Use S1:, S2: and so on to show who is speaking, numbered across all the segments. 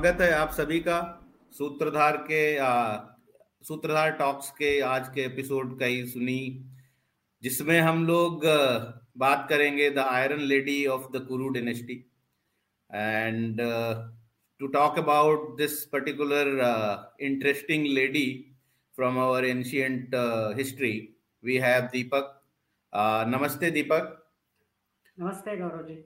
S1: स्वागत है आप सभी का सूत्रधार के आ, सूत्रधार टॉक्स के आज के एपिसोड का सुनी जिसमें हम लोग बात करेंगे the iron lady of the Kuru dynasty and to talk about this particular interesting lady from our ancient history we have Deepak. नमस्ते दीपक।
S2: नमस्ते गौरव जी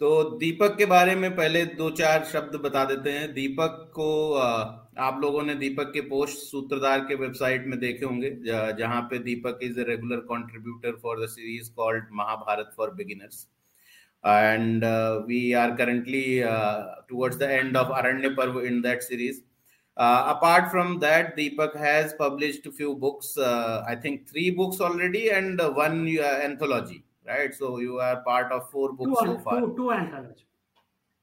S1: तो दीपक के बारे में पहले दो चार शब्द बता देते हैं। दीपक को आप लोगों ने दीपक के पोस्ट सूत्रधार के वेबसाइट में देखे होंगे जहाँ पे Deepak is a regular contributor for the series called Mahabharata for beginners and we are currently towards the end of Aranya Parva in that series deepak has published few books uh, i think three books already and uh, one uh, anthology. Right? So you are part of four books
S2: two,
S1: so far.
S2: Two, two anthology.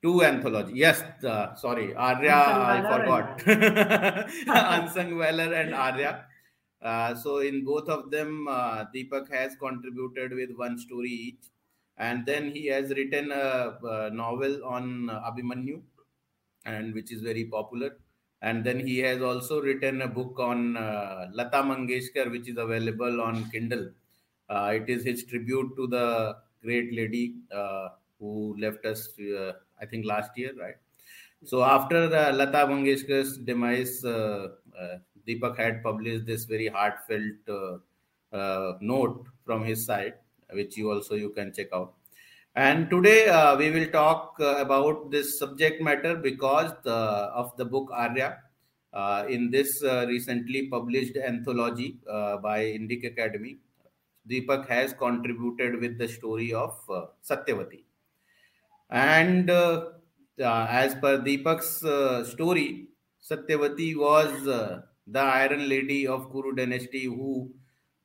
S1: Two anthology. Yes, uh, sorry, Aryaa. I forgot. Unsung Valor and Aryaa. Uh, so in both of them, uh, Deepak has contributed with one story each, and then he has written a, a novel on Abhimanyu, and which is very popular. And then he has also written a book on uh, Lata Mangeshkar, which is available on Kindle uh, it is his tribute to the great lady uh, who left us, uh, I think, last year, right? So after Lata Mangeshkar's demise, Deepak had published this very heartfelt note from his side, which you also you can check out. And today uh, we will talk uh, about this subject matter because the, of the book Aryaa. Uh, in this recently published anthology by Indic Academy, Deepak has contributed with the story of uh, Satyavati. And uh, uh, as per Deepak's uh, story, Satyavati was uh, the Iron Lady of Kuru dynasty who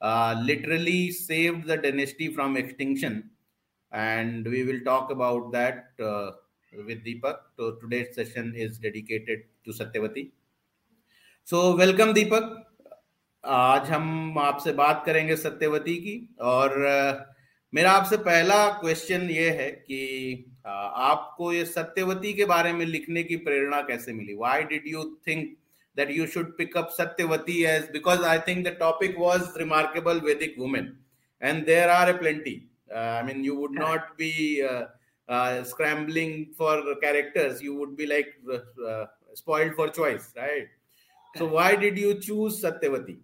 S1: uh, literally saved the dynasty from extinction. And we will talk about that with Deepak. So today's session is dedicated to Satyavati. So welcome Deepak. आज हम आपसे बात करेंगे सत्यवती की और मेरा आपसे पहला क्वेश्चन ये है कि आपको ये सत्यवती के बारे में लिखने की प्रेरणा कैसे मिली? Why did you think that you should pick up Satyavati as because I think the topic was remarkable Vedic women and there are a plenty I mean you would not be scrambling for characters you would be like spoiled for choice right so why did you choose Satyavati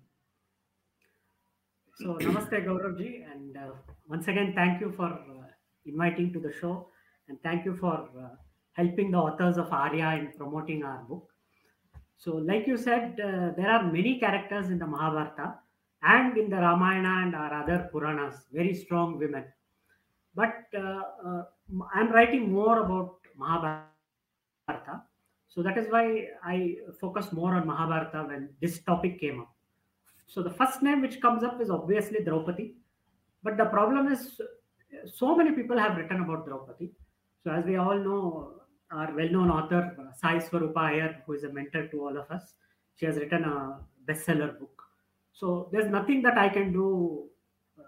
S2: So, Namaste Gauravji, and uh, once again, thank you for uh, inviting to the show, and thank you for uh, helping the authors of Aryaa in promoting our book. So, like you said, uh, there are many characters in the Mahabharata and in the Ramayana and our other Puranas, very strong women. But uh, uh, I'm writing more about Mahabharata. So that is why I focus more on Mahabharata when this topic came up. So the first name which comes up is obviously Draupadi. But the problem is so many people have written about Draupadi. So as we all know, our well-known author Sai Swaroopa Iyer, who is a mentor to all of us, she has written a bestseller book. So there's nothing that I can do uh,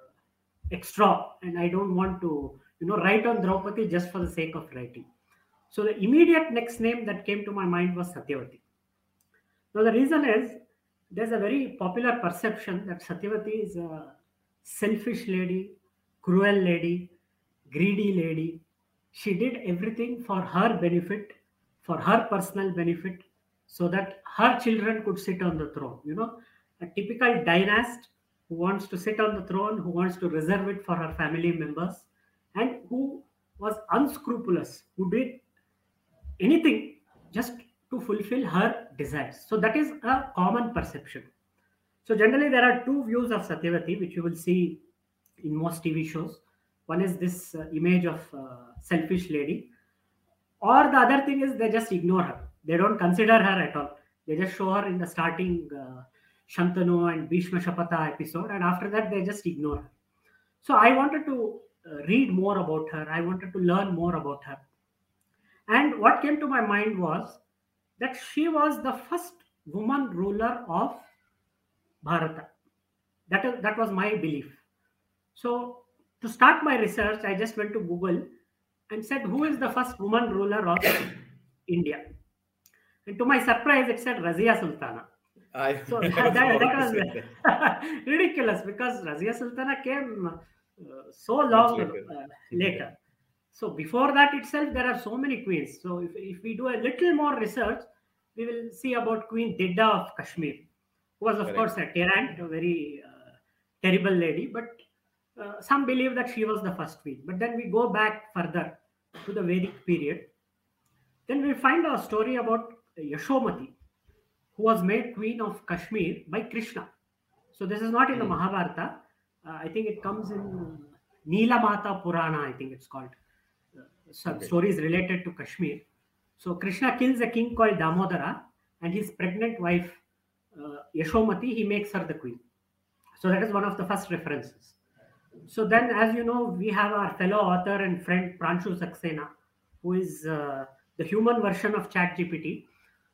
S2: extra, and I don't want to, you know, write on Draupadi just for the sake of writing. So the immediate next name that came to my mind was Satyavati. Now the reason is there's a very popular perception that Satyavati is a selfish lady, cruel lady, greedy lady. She did everything for her benefit, for her personal benefit, so that her children could sit on the throne. You know, a typical dynast who wants to sit on the throne, who wants to reserve it for her family members, and who was unscrupulous, who did anything just to fulfill her desires. So that is a common perception. So generally, there are two views of Satyavati, which you will see in most TV shows. One is this uh, image of uh, selfish lady, or the other thing is they just ignore her. They don't consider her at all. They just show her in the starting uh, Shantanu and Bhishma Shapata episode, and after that they just ignore her. So I wanted to uh, read more about her. I wanted to learn more about her. And what came to my mind was that she was the first woman ruler of Bharata. That, is, that was my belief. So, to start my research, I just went to Google and said, Who is the first woman ruler of India? And to my surprise, it said Razia Sultana.
S1: I
S2: So that,
S1: was
S2: that, was ridiculous because Razia Sultana came uh, so long
S1: later.
S2: uh, later. So before that itself, there are so many queens. So if, if we do a little more research, we will see about Queen Didda of Kashmir, who was of
S1: Correct.
S2: course a tyrant, a very uh, terrible lady. But uh, some believe that she was the first queen. But then we go back further to the Vedic period. Then we find a story about Yashomati, who was made queen of Kashmir by Krishna. So this is not in the
S1: Hmm.
S2: Mahabharata. Uh, I think it comes in Neelamata Purana. I think it's called. Some
S1: Okay.
S2: stories related to Kashmir. So Krishna kills a king called Damodara, and his pregnant wife uh, Yashomati. He makes her the queen. So that is one of the first references. So then, as you know, we have our fellow author and friend Pranshu Saxena, who is uh, the human version of ChatGPT.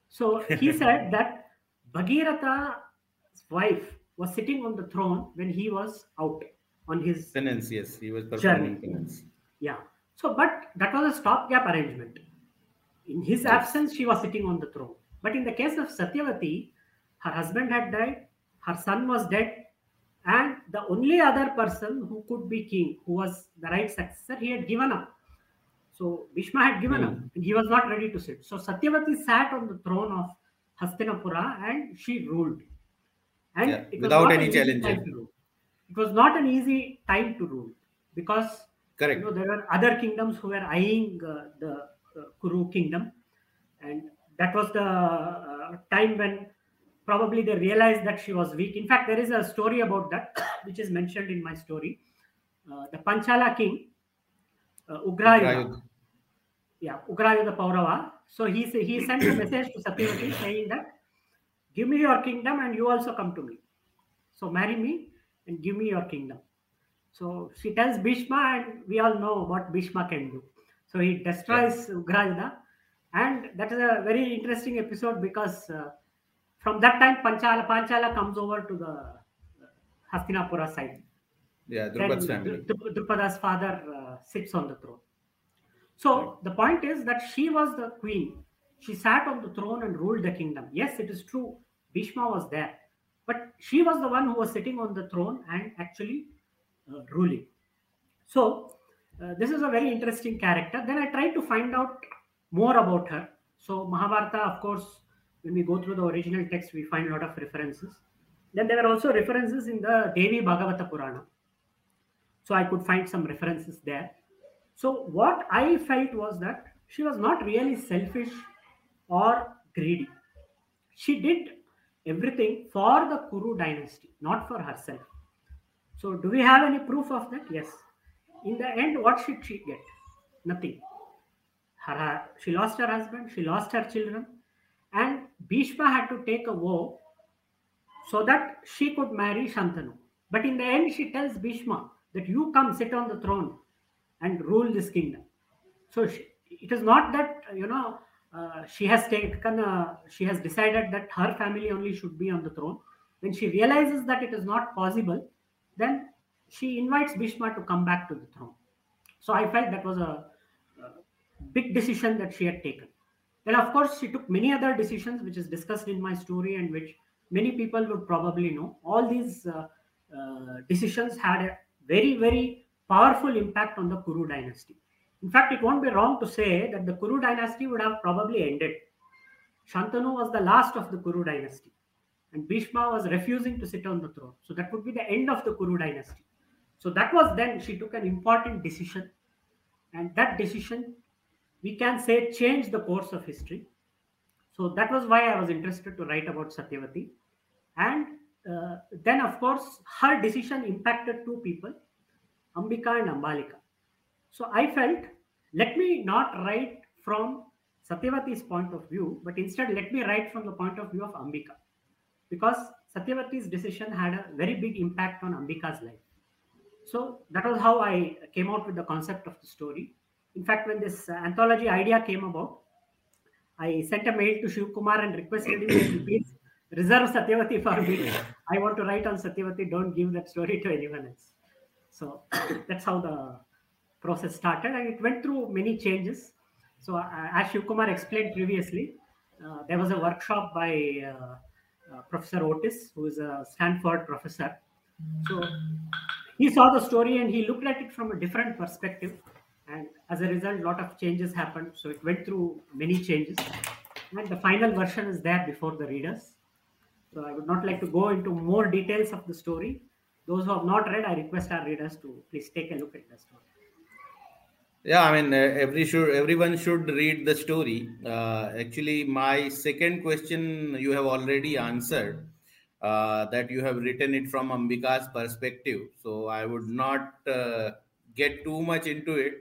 S2: So he said that Bhagirath's wife was sitting on the throne when he was out on his
S1: Penance, yes, he was performing penance.
S2: yeah. So, but that was a stopgap arrangement. In his
S1: Yes.
S2: absence, she was sitting on the throne. But in the case of Satyavati, her husband had died, her son was dead, and the only other person who could be king, who was the right successor, he had given up. So Bhishma had given up,
S1: Hmm.
S2: and he was not ready to sit. So Satyavati sat on the throne of Hastinapura and she ruled. And
S1: Yeah, without any
S2: an easy
S1: challenge.
S2: time to rule. It was not an easy time to rule because you
S1: Correct.
S2: know there were other kingdoms who were eyeing uh, the uh, Kuru kingdom, and that was the uh, time when probably they realized that she was weak. In fact, there is a story about that which is mentioned in my story. Uh, the Panchala king, uh, Ugrayuda,
S1: Ugrayud.
S2: yeah, Ugrayuda Paurava. So he he sent a message to Satyavati saying that, "Give me your kingdom, and you also come to me. So marry me and give me your kingdom." So she tells Bhishma, and we all know what Bhishma can do. So he destroys Ugrayuda, and that is a very interesting episode because uh, from that time Panchala Panchala comes over to the uh, Hastinapura side.
S1: Yeah,
S2: Then
S1: Drupad's family.
S2: Drupada's father uh, sits on the throne. So the point is that she was the queen. She sat on the throne and ruled the kingdom. Yes, it is true. Bhishma was there, but she was the one who was sitting on the throne and actually ruling. So uh, this is a very interesting character. Then I tried to find out more about her. So Mahabharata, of course, when we go through the original text, we find a lot of references. Then there are also references in the Devi Bhagavata Purana. So I could find some references there. So what I felt was that she was not really selfish or greedy. She did everything for the Kuru dynasty, not for herself. So do we have any proof of that? Yes. In the end, what should she get? Nothing. Her, her- she lost her husband, she lost her children, and Bhishma had to take a vow so that she could marry Shantanu. But in the end, she tells Bhishma that you come sit on the throne and rule this kingdom. So she, it is not that you know uh, she has taken a, she has decided that her family only should be on the throne. When she realizes that it is not possible, then she invites Bhishma to come back to the throne. So I felt that was a, big decision that she had taken. And of course, she took many other decisions, which is discussed in my story and which many people would probably know. All these uh, uh, decisions had a very, very powerful impact on the Kuru dynasty. In fact, it won't be wrong to say that the Kuru dynasty would have probably ended. Shantanu was the last of the Kuru dynasty, and Bhishma was refusing to sit on the throne. So that would be the end of the Kuru dynasty. So that was then she took an important decision, and that decision we can say changed the course of history. So that was why I was interested to write about Satyavati. And uh, then, of course, her decision impacted two people, Ambika and Ambalika. So I felt, let me not write from Satyavati's point of view, but instead let me write from the point of view of Ambika. Because Satyavati's decision had a very big impact on Ambika's life. So that was how I came out with the concept of the story. In fact, when this anthology idea came about, I sent a mail to Shiv Kumar and requested him to please reserve Satyavati for me. I want to write on Satyavati, don't give that story to anyone else. So that's how the process started, and it went through many changes. So, uh, as Shiv Kumar explained previously, uh, there was a workshop by uh, Uh, professor Otis, who is a Stanford professor. So he saw the story and he looked at it from a different perspective. And as a result, a lot of changes happened. So it went through many changes. And the final version is there before the readers. So I would not like to go into more details of the story. Those who have not read, I request our readers to please take a look at the story.
S1: Yeah, I mean, uh, every should everyone should read the story. Uh, actually, my second question you have already answered. Uh, that you have written it from Ambika's perspective. So I would not uh, get too much into it.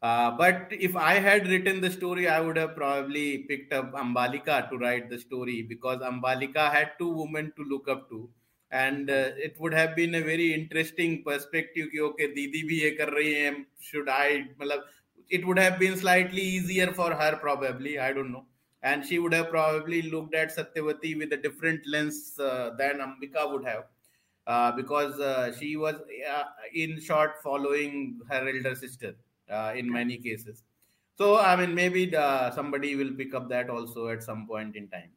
S1: Uh, but if I had written the story, I would have probably picked up Ambalika to write the story because Ambalika had two women to look up to. And uh, it would have been a very interesting perspective. Ki, okay, Didi bhi ye kar rahi hai, should I? Malab, it would have been slightly easier for her, probably. I don't know. And she would have probably looked at Satyavati with a different lens uh, than Ambika would have. Uh, because uh, she was, in short, following her elder sister uh, in many cases. So, I mean, maybe somebody will pick up that also at some point in time.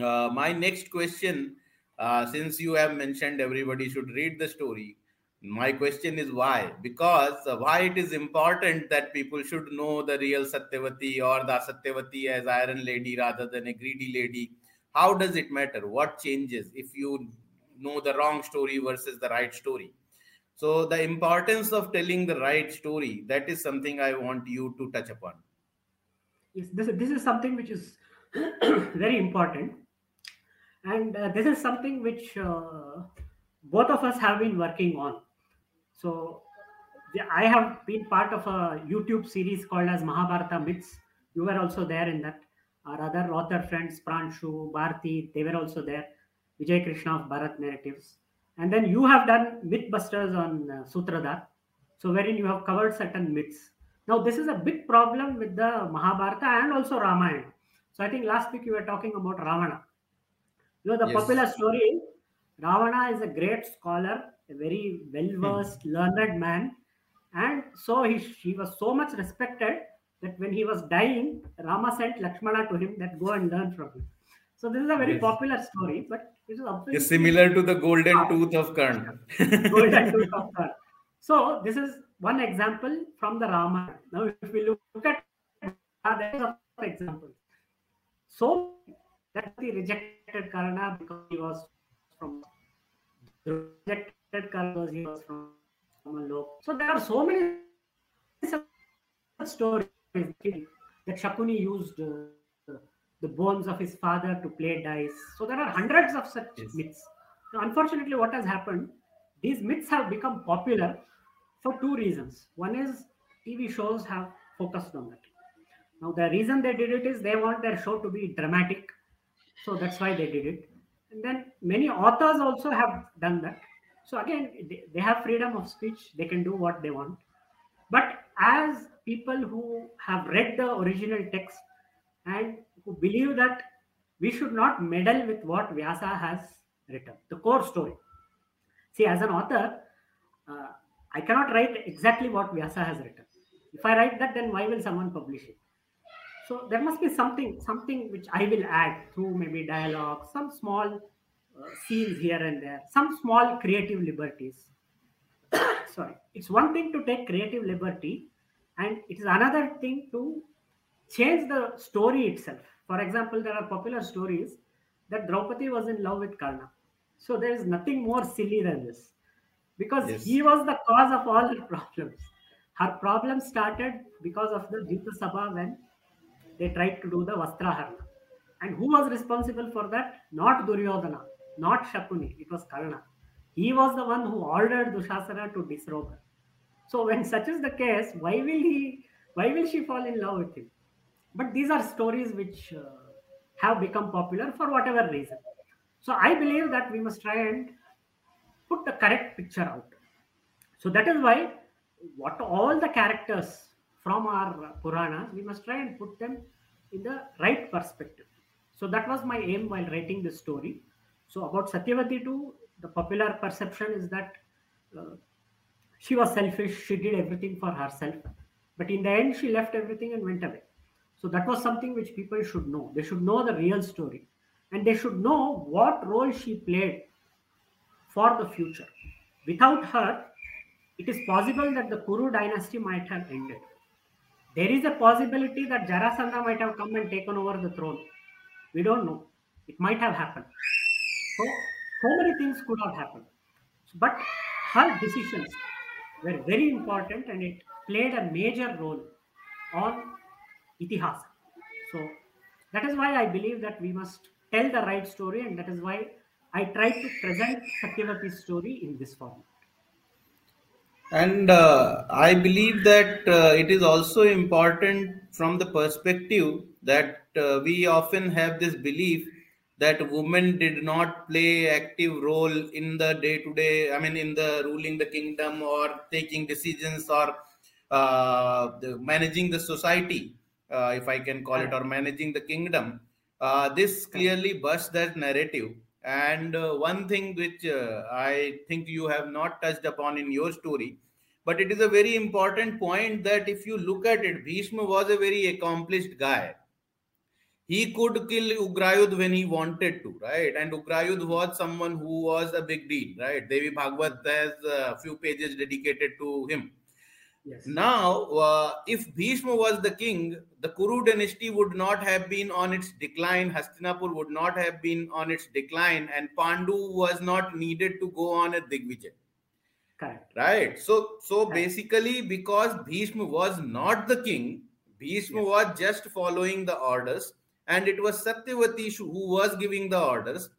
S1: Uh, my next question, uh, since you have mentioned everybody should read the story, my question is why? Because uh, why it is important that people should know the real Satyavati or the Satyavati as Iron Lady rather than a greedy lady. How does it matter? What changes if you know the wrong story versus the right story? So the importance of telling the right story, that is something I want you to touch upon.
S2: Yes, this, this is something which is very important. And uh, this is something which uh, both of us have been working on. So I have been part of a YouTube series called as Mahabharata Myths. You were also there in that. Our other author friends, Pranshu, Bharti, they were also there. Vijay Krishna of Bharat Narratives. And then you have done Mythbusters on uh, Sutradhar, so wherein you have covered certain myths. Now, this is a big problem with the Mahabharata and also Ramayana. So I think last week you were talking about Ravana. You know, the yes. popular story is Ravana is a great scholar, a very well-versed, hmm. learned man. And so he, he was so much respected that when he was dying, Rama sent Lakshmana to him that go and learn from him. So this is a very yes. popular story, but it is
S1: it's similar to the golden tooth of Karn.
S2: golden tooth of. So this is one example from the Rama. Now, if we look at uh, there is a example. So that he rejected Karna because he was from rejected Karna because he was from, low. So there are so many stories that Shakuni used. Uh, the bones of his father to play dice. So there are hundreds of such yes. myths. Now, unfortunately, what has happened, these myths have become popular for two reasons. One is TV shows have focused on that. Now, the reason they did it is they want their show to be dramatic. So that's why they did it. And then many authors also have done that. So again, they have freedom of speech. They can do what they want. But as people who have read the original text and who believe that we should not meddle with what Vyasa has written, the core story. See, as an author, uh, I cannot write exactly what Vyasa has written. If I write that, then why will someone publish it? So there must be something, something which I will add through maybe dialogue, some small uh, scenes here and there, some small creative liberties. Sorry, it's one thing to take creative liberty, and it is another thing to change the story itself. For example, there are popular stories that Draupadi was in love with Karna. So there is nothing more silly than this. Because yes. he was the cause of all her problems. Her problems started because of the Jita Sabha when they tried to do the Vastraharana. And who was responsible for that? Not Duryodhana, not Shakuni, it was Karna. He was the one who ordered Dushasana to disrobe her. So when such is the case, why will he why will she fall in love with him? but these are stories which uh, have become popular for whatever reason so i believe that we must try and put the correct picture out so that is why what all the characters from our puranas we must try and put them in the right perspective so that was my aim while writing this story so about satyavati too the popular perception is that uh, she was selfish she did everything for herself but in the end she left everything and went away So that was something which people should know. They should know the real story and they should know what role she played for the future. Without her, it is possible that the Kuru dynasty might have ended. There is a possibility that Jarasandha might have come and taken over the throne. We don't know. It might have happened. So, so many things could have happened. But her decisions were very important and it played a major role on Itihasa. So that is why I believe that we must tell the right story and that is why I try to present Satyavati's story in this format.
S1: And uh, I believe that uh, it is also important from the perspective that uh, we often have this belief that women did not play active role in the day to day i mean in the ruling the kingdom or taking decisions or uh, the, managing the society uh, if i can call it or managing the kingdom. Uh, this clearly busts that narrative and uh, one thing which uh, i think you have not touched upon in your story but it is a very important point that if you look at it bhishma was a very accomplished guy he could kill Ugrayudh when he wanted to, right? And Ugrayudh was someone who was a big deal, right? Devi Bhagwat has a few pages dedicated to him. Yes. Now, uh, if Bhishma was the king, the Kuru dynasty would not have been on its decline, Hastinapur would not have been on its decline, and Pandu was not needed to go on a Digvijay. Correct. Right. So, so Correct. basically, because Bhishma was not the king, Bhishma yes. was just following the orders and it was Satyavati who was giving the orders.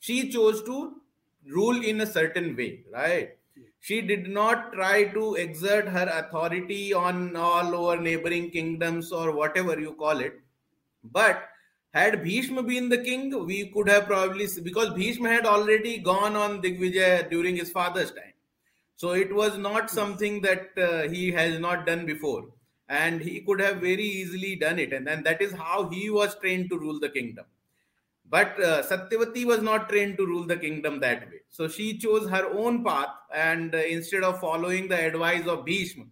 S1: She chose to rule in a certain way, right? She did not try to exert her authority on all over neighboring kingdoms or whatever you call it. But had Bhishma been the king, we could have probably, because Bhishma had already gone on Digvijay during his father's time. So it was not something that uh, he has not done before and he could have very easily done it and then that is how he was trained to rule the kingdom but uh, satyavati was not trained to rule the kingdom that way. So she chose her own path and uh, instead of following the advice of bhishma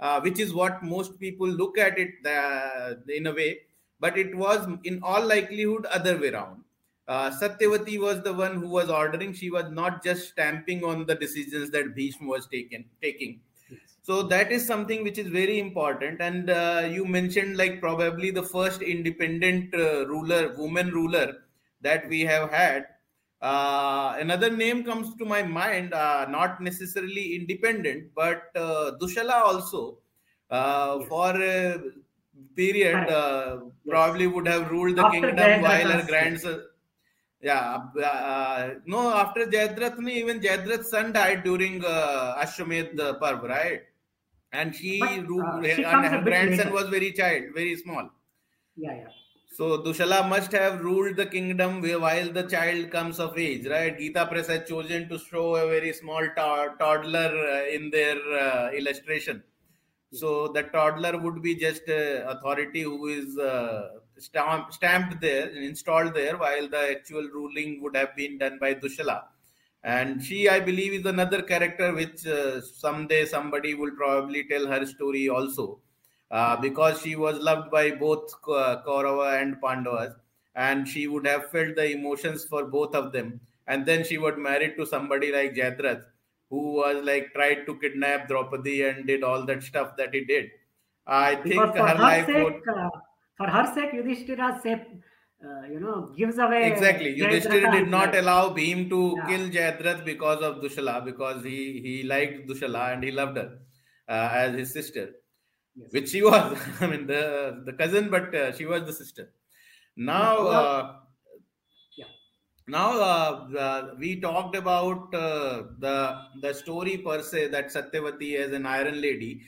S1: uh, which is what most people look at it uh, in a way but it was in all likelihood other way around uh, satyavati was the one who was ordering. She was not just stamping on the decisions that bhishma was taken taking. So that is something which is very important. And uh, you mentioned like probably the first independent uh, ruler woman ruler that we have had uh, another name comes to my mind uh, not necessarily independent but uh, dushala also uh, yes. for a period yes. probably would have ruled the after kingdom while her grandson yeah no after jayadratha even jayadratha's son died during uh, ashwamedh parv right and she, but, uh, she and her grandson later. was very child, very small.
S2: Yeah, yeah.
S1: So Dushala must have ruled the kingdom while the child comes of age, right? Gita Press has chosen to show a very small to- toddler uh, in their uh, illustration. So the toddler would be just authority who is uh, stamp- stamped there, installed there, while the actual ruling would have been done by Dushala and she i believe is another character which uh, someday somebody will probably tell her story also uh, because she was loved by both kaurava and pandavas and she would have felt the emotions for both of them and then she would marry to somebody like Jayadrath who was like tried to kidnap Draupadi and did all that stuff that he did I because think her, her life
S2: sake, would... uh, for her sake Yudhishthira saved uh, you know, gives away.
S1: Exactly. Yudhishthira did not allow Bhim to yeah. kill Jayadrath because of Dushala, because he, he liked Dushala and he loved her uh, as his sister, yes. which she was. I mean, the, the cousin, but uh, she was the sister. Now, uh, yeah. now uh, we talked about the the story per se that Satyavati as an Iron Lady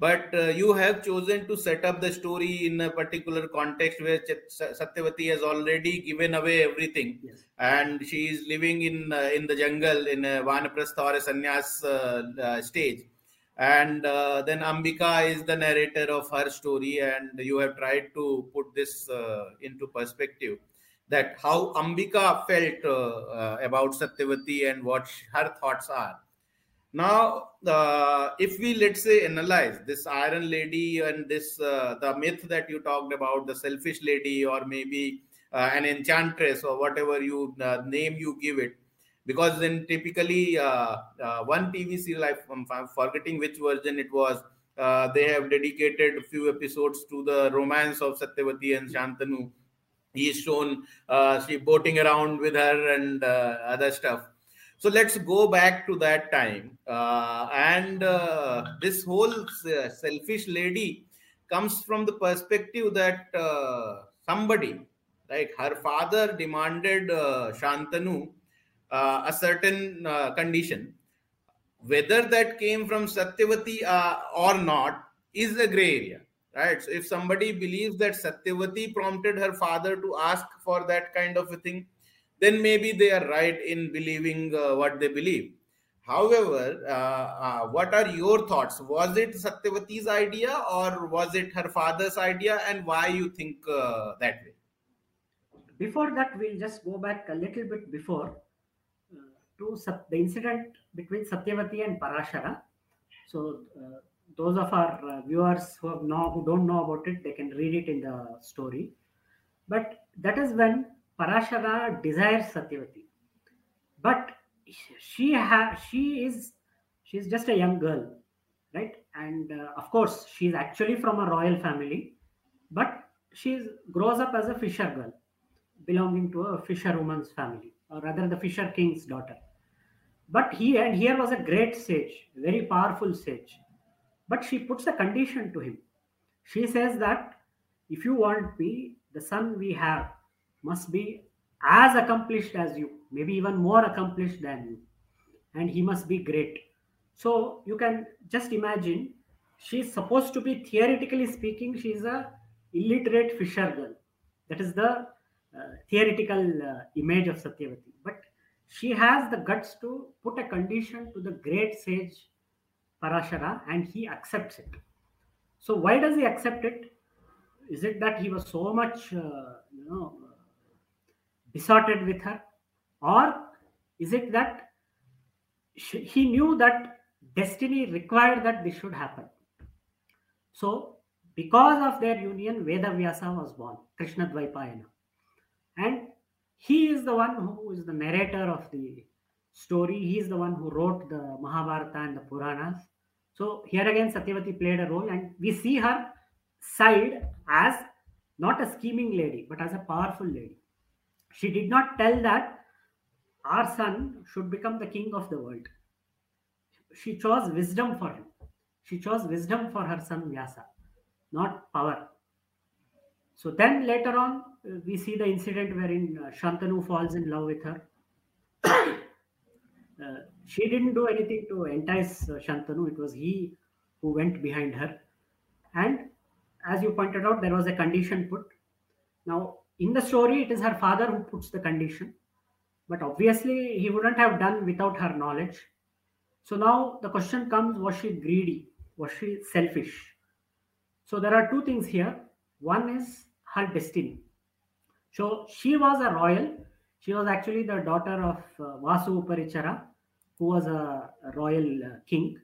S1: but uh, you have chosen to set up the story in a particular context where Satyavati has already given away everything yes. and she is living in uh, in the jungle in a Vanaprastha or a sannyas uh, uh stage and uh, then Ambika is the narrator of her story and you have tried to put this uh, into perspective that how Ambika felt about Satyavati and what her thoughts are. Now, uh, if we let's say analyze this Iron Lady and this uh, the myth that you talked about, the selfish lady, or maybe uh, an enchantress, or whatever you uh, name you give it, because then typically uh, uh, one TV serial, I'm, forgetting which version it was. they have dedicated a few episodes to the romance of Satyavati and Shantanu. He is shown she boating around with her and other stuff so let's go back to that time uh, and uh, this whole uh, selfish lady comes from the perspective that uh, somebody like her father demanded uh, shantanu uh, a certain condition whether that came from satyavati or not is a gray area right so if somebody believes that satyavati prompted her father to ask for that kind of a thing then maybe they are right in believing uh, what they believe. However, uh, uh, what are your thoughts? Was it Satyavati's idea or was it her father's idea, and why you think uh, that way?
S2: Before that, we'll just go back a little bit before uh, to the incident between Satyavati and Parashara. So, uh, those of our viewers who have know who don't know about it, they can read it in the story. But that is when Parashara desires Satyavati, but she has she is she's just a young girl, right? And uh, of course, she's actually from a royal family, but she grows up as a fisher girl, belonging to a fisherwoman's family, or rather, the fisher king's daughter. But he and here was a great sage, very powerful sage. But she puts a condition to him. She says that if you want me, the son we have must be as accomplished as you, maybe even more accomplished than you. And he must be great. So you can just imagine she's supposed to be, theoretically speaking, she's a illiterate fisher girl. That is the uh, theoretical uh, image of Satyavati. But she has the guts to put a condition to the great sage Parashara and he accepts it. So why does he accept it? Is it that he was so much, uh, you know, besotted with her? Or is it that he knew that destiny required that this should happen? So, because of their union, Vedavyasa was born, Krishna Dvaipayana. And he is the one who is the narrator of the story. He is the one who wrote the Mahabharata and the Puranas. So here again, Satyavati played a role, and we see her side as not a scheming lady, but as a powerful lady. She did not tell that our son should become the king of the world. She chose wisdom for him. She chose wisdom for her son Vyasa, not power. So then later on, we see the incident wherein uh, Shantanu falls in love with her. uh, she didn't do anything to entice uh, Shantanu, it was he who went behind her. And as you pointed out, there was a condition put. Now, in the story, it is her father who puts the condition, but obviously he wouldn't have done without her knowledge. So now the question comes was she greedy? Was she selfish? So there are two things here. One is her destiny. So she was a royal. She was actually the daughter of uh, Vasu Uparichara, who was a, royal uh, king.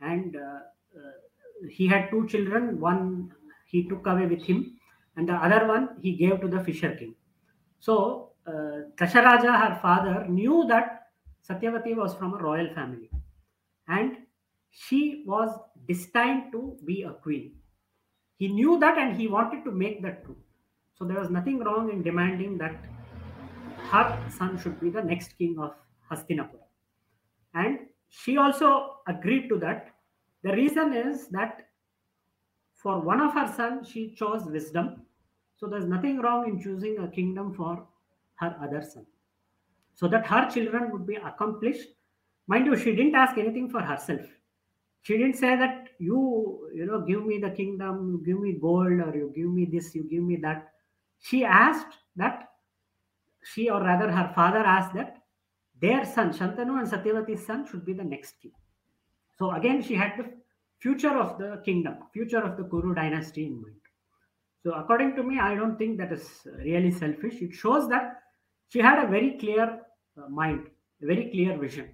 S2: And uh, uh he had two children. One he took away with him, and the other one he gave to the fisher king. So uh, her father, knew that Satyavati was from a royal family and she was destined to be a queen. He knew that and he wanted to make that true. So there was nothing wrong in demanding that her son should be the next king of Hastinapura. And she also agreed to that. The reason is that for one of her sons, she chose wisdom. So there's nothing wrong in choosing a kingdom for her other son. So that her children would be accomplished. Mind you, she didn't ask anything for herself. She didn't say that you, you know, give me the kingdom, give me gold, or you give me this, you give me that. She asked that she, or rather her father asked that their son, Shantanu and Satyavati's son, should be the next king. So again, she had the future of the kingdom, future of the Kuru dynasty in mind. So, according to me, I don't think that is really selfish. It shows that she had a very clear uh, mind, a very clear vision.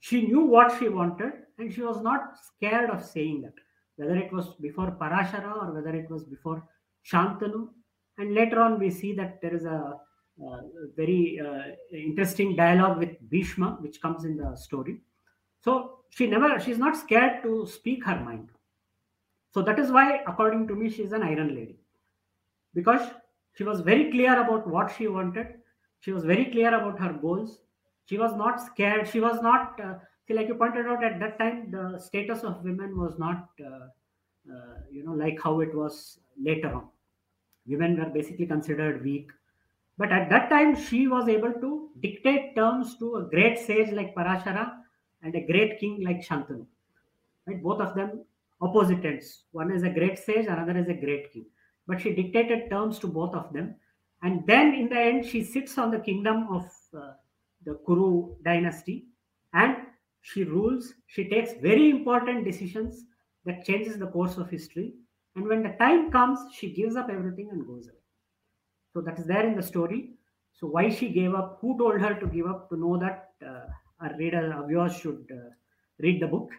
S2: she knew what she wanted and she was not scared of saying that, whether it was before Parashara or whether it was before Shantanu. And later on, we see that there is a, a very uh, interesting dialogue with Bhishma, which comes in the story. So she never, she's not scared to speak her mind. So that is why, according to me, she's an iron lady. Because she was very clear about what she wanted. She was very clear about her goals. She was not scared. She was not, uh, see, like you pointed out at that time, the status of women was not, uh, uh, you know, like how it was later on. Women were basically considered weak. But at that time, she was able to dictate terms to a great sage like Parashara and a great king like Shantanu. Right? Both of them opposite ends. One is a great sage, another is a great king. But she dictated terms to both of them. And then in the end, she sits on the kingdom of uh, the Kuru dynasty and she rules. She takes very important decisions that changes the course of history. And when the time comes, she gives up everything and goes away. So that is there in the story. So why she gave up, who told her to give up, to know that uh, our reader, our viewers should uh, read the book.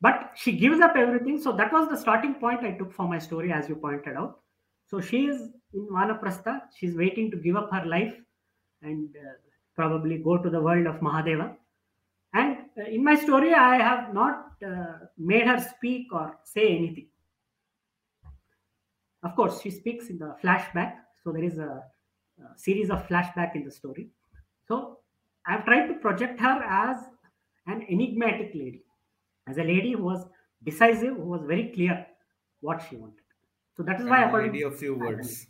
S2: But she gives up everything. So that was the starting point I took for my story, as you pointed out. So she is in Vanaprastha. She's waiting to give up her life and uh, probably go to the world of Mahadeva. And uh, in my story, I have not uh, made her speak or say anything. Of course, she speaks in the flashback. So there is a, a series of flashback in the story. So I've tried to project her as an enigmatic lady, as a lady who was decisive, who was very clear what she wanted. So that is why,
S1: And
S2: according
S1: lady of few words.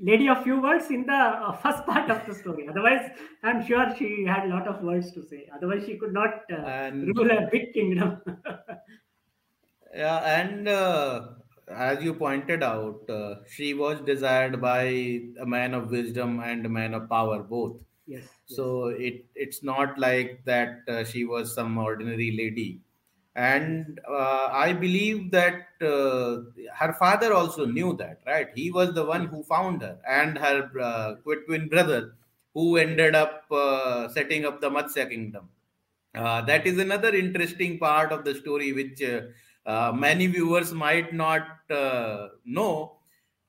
S2: lady of few words in the uh, first part of the story. Otherwise, I'm sure she had a lot of words to say. Otherwise, she could not uh,
S1: And
S2: rule a big kingdom.
S1: yeah, and uh, as you pointed out, uh, she was desired by a man of wisdom and a man of power, both.
S2: yes. yes.
S1: So it it's not like that uh, she was some ordinary lady. And uh, I believe that uh, her father also knew that, right? He was the one who found her, and her uh, twin brother, who ended up uh, setting up the Matsya kingdom. Uh, that is another interesting part of the story, which uh, uh, many viewers might not uh, know.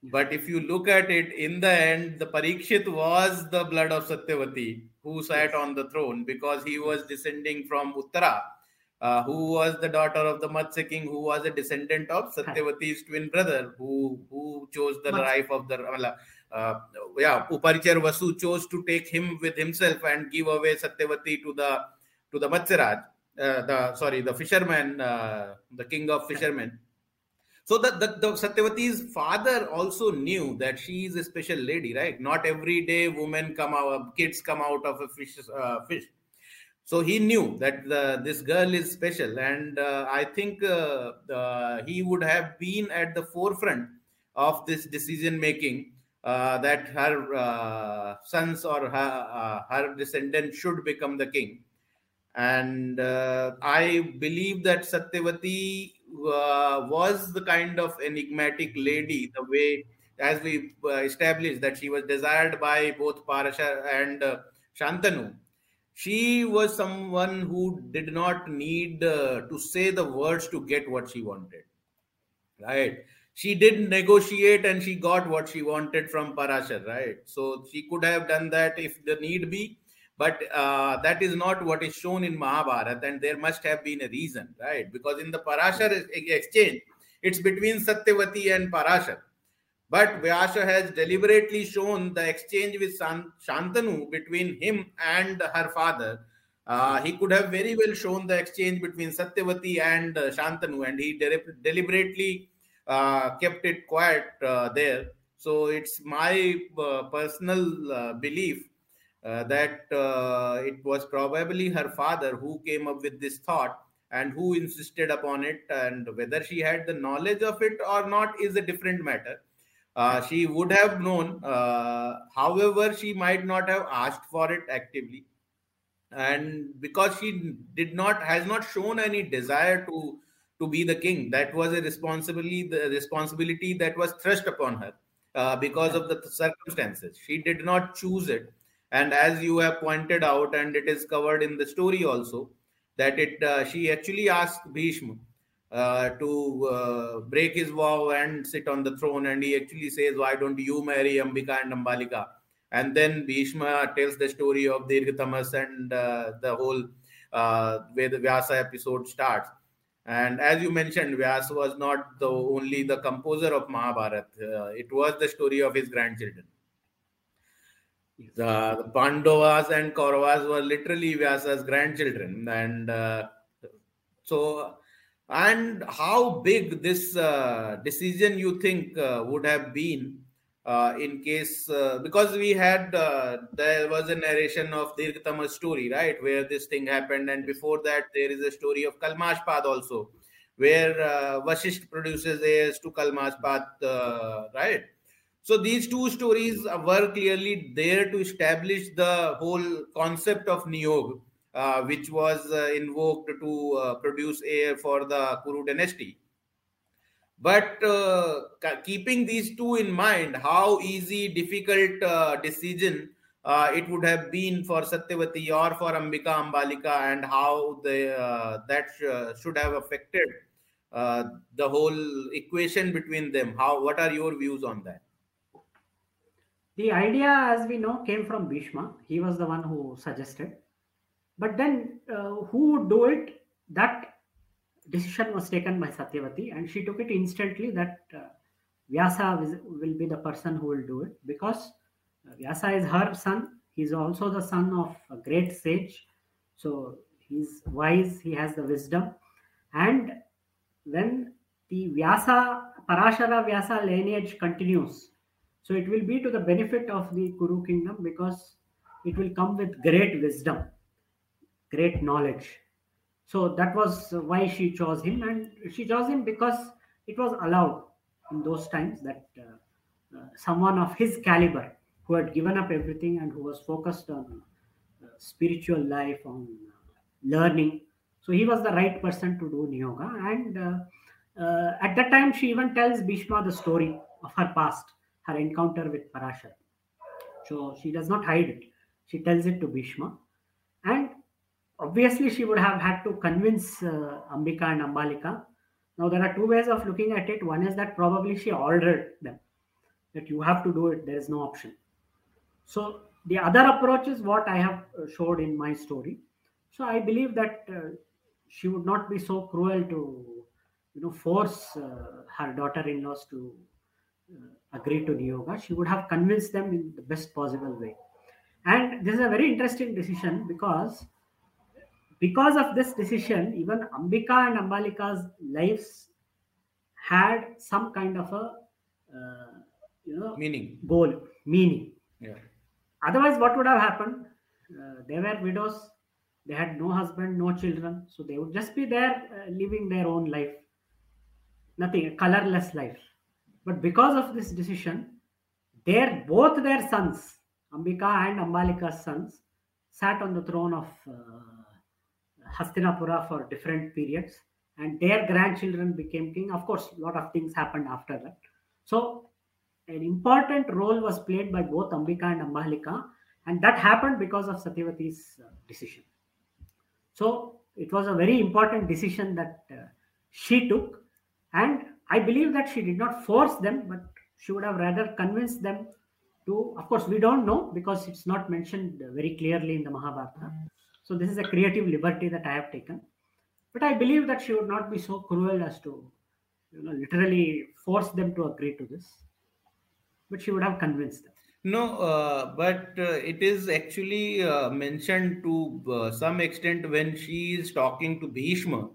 S1: But if you look at it, in the end, the Parikshit was the blood of Satyavati, who sat on the throne because he was descending from Uttara, uh, who was the daughter of the Matsya king, who was a descendant of Satyavati's twin brother, who who chose the
S2: Matsya.
S1: life of the uh, yeah Uparichar Vasu chose to take him with himself and give away Satyavati to the to the Matsyaraj, uh, the sorry the fisherman, uh, the king of fishermen. So the, the, the Satyavati's father also knew that she is a special lady, right? Not every day women come out, kids come out of a fish. Uh, fish. So he knew that the, this girl is special, and uh, I think uh, uh, he would have been at the forefront of this decision making uh, that her uh, sons or her, uh, her descendants should become the king. And uh, I believe that Satyavati uh, was the kind of enigmatic lady, the way as we uh, established that she was desired by both Parasha and uh, Shantanu. She was someone who did not need uh, to say the words to get what she wanted. Right? She did negotiate and she got what she wanted from Parashar, right? So she could have done that if the need be, but uh, that is not what is shown in Mahabharata, and there must have been a reason, right? Because in the Parashar exchange, it's between Satyavati and Parashar. But Vyasa has deliberately shown the exchange with Shantanu between him and her father. Uh, he could have very well shown the exchange between Satyavati and uh, Shantanu, and he de- deliberately uh, kept it quiet uh, there. So it's my uh, personal uh, belief uh, that uh, it was probably her father who came up with this thought and who insisted upon it, and whether she had the knowledge of it or not is a different matter. Uh, she would have known, uh, however, she might not have asked for it actively. And because she did not has not shown any desire to to be the king that was a responsibility the responsibility that was thrust upon her uh, because of the circumstances. She did not choose it and as you have pointed out and it is covered in the story also that it uh, she actually asked Bhishma uh, to uh, break his vow and sit on the throne, and he actually says, "Why don't you marry Ambika and Ambalika?" And then Bhishma tells the story of Dirghatamas and uh, the whole uh, where the Vyasa episode starts. And as you mentioned, Vyasa was not the only the composer of Mahabharata; uh, it was the story of his grandchildren. The, the Pandavas and Kauravas were literally Vyasa's grandchildren, and uh, so and how big this uh, decision you think uh, would have been uh, in case uh, because we had uh, there was a narration of Dirghatama's story right? Where this thing happened. And before that there is a story of Kalmashpad also where Vashisht produces heirs to Kalmashpad right so these two stories were clearly there to establish the whole concept of Niyog uh, which was uh, invoked to uh, produce heir for the Kuru dynasty. But uh, keeping these two in mind how easy difficult uh, decision uh, it would have been for satyavati or for ambika ambalika and how they, that sh- should have affected the whole equation between them. How what are your views on that
S2: The idea, as we know, came from Bhishma. He was the one who suggested. But then, uh, who would do it? That decision was taken by Satyavati, and she took it instantly that uh, Vyasa will be the person who will do it because uh, Vyasa is her son. He's also the son of a great sage. So he's wise, he has the wisdom. And when the Vyasa, Parashara Vyasa lineage continues, so it will be to the benefit of the Kuru kingdom because it will come with great wisdom, great knowledge. So that was why she chose him, and she chose him because it was allowed in those times that uh, uh, someone of his caliber who had given up everything and who was focused on uh, spiritual life, on learning. So he was the right person to do Niyoga. And uh, uh, at that time, she even tells Bhishma the story of her past, her encounter with Parashar. So she does not hide it. She tells it to Bhishma. And obviously, she would have had to convince uh, Ambika and Ambalika. Now, there are two ways of looking at it. One is that probably she ordered them that you have to do it, there is no option. So, the other approach is what I have uh, showed in my story. So, I believe that uh, she would not be so cruel to you know force uh, her daughter-in-laws to uh, agree to yoga she would have convinced them in the best possible way. And this is a very interesting decision because because of this decision even ambika and ambalika's lives had some kind of a uh, you know
S1: meaning.
S2: goal meaning.
S1: Yeah.
S2: Otherwise what would have happened? Uh, they were widows. They had no husband no children. So they would just be there uh, living their own life. Nothing a colorless life but because of this decision their both their sons ambika and ambalika's sons sat on the throne of uh, hastinapura for different periods and their grandchildren became king. Of course a lot of things happened after that. So an important role was played by both ambika and ambalika and that happened because of satyavati's uh, decision. So it was a very important decision that uh, she took and i believe that she did not force them but she would have rather convinced them to of course we don't know because it's not mentioned very clearly in the mahabharata. So this is a creative liberty that i have taken. But i believe that she would not be so cruel as to you know literally force them to agree to this. But she would have convinced them.
S1: No, uh, but uh, it is actually uh, mentioned to uh, some extent when she is talking to Bhishma.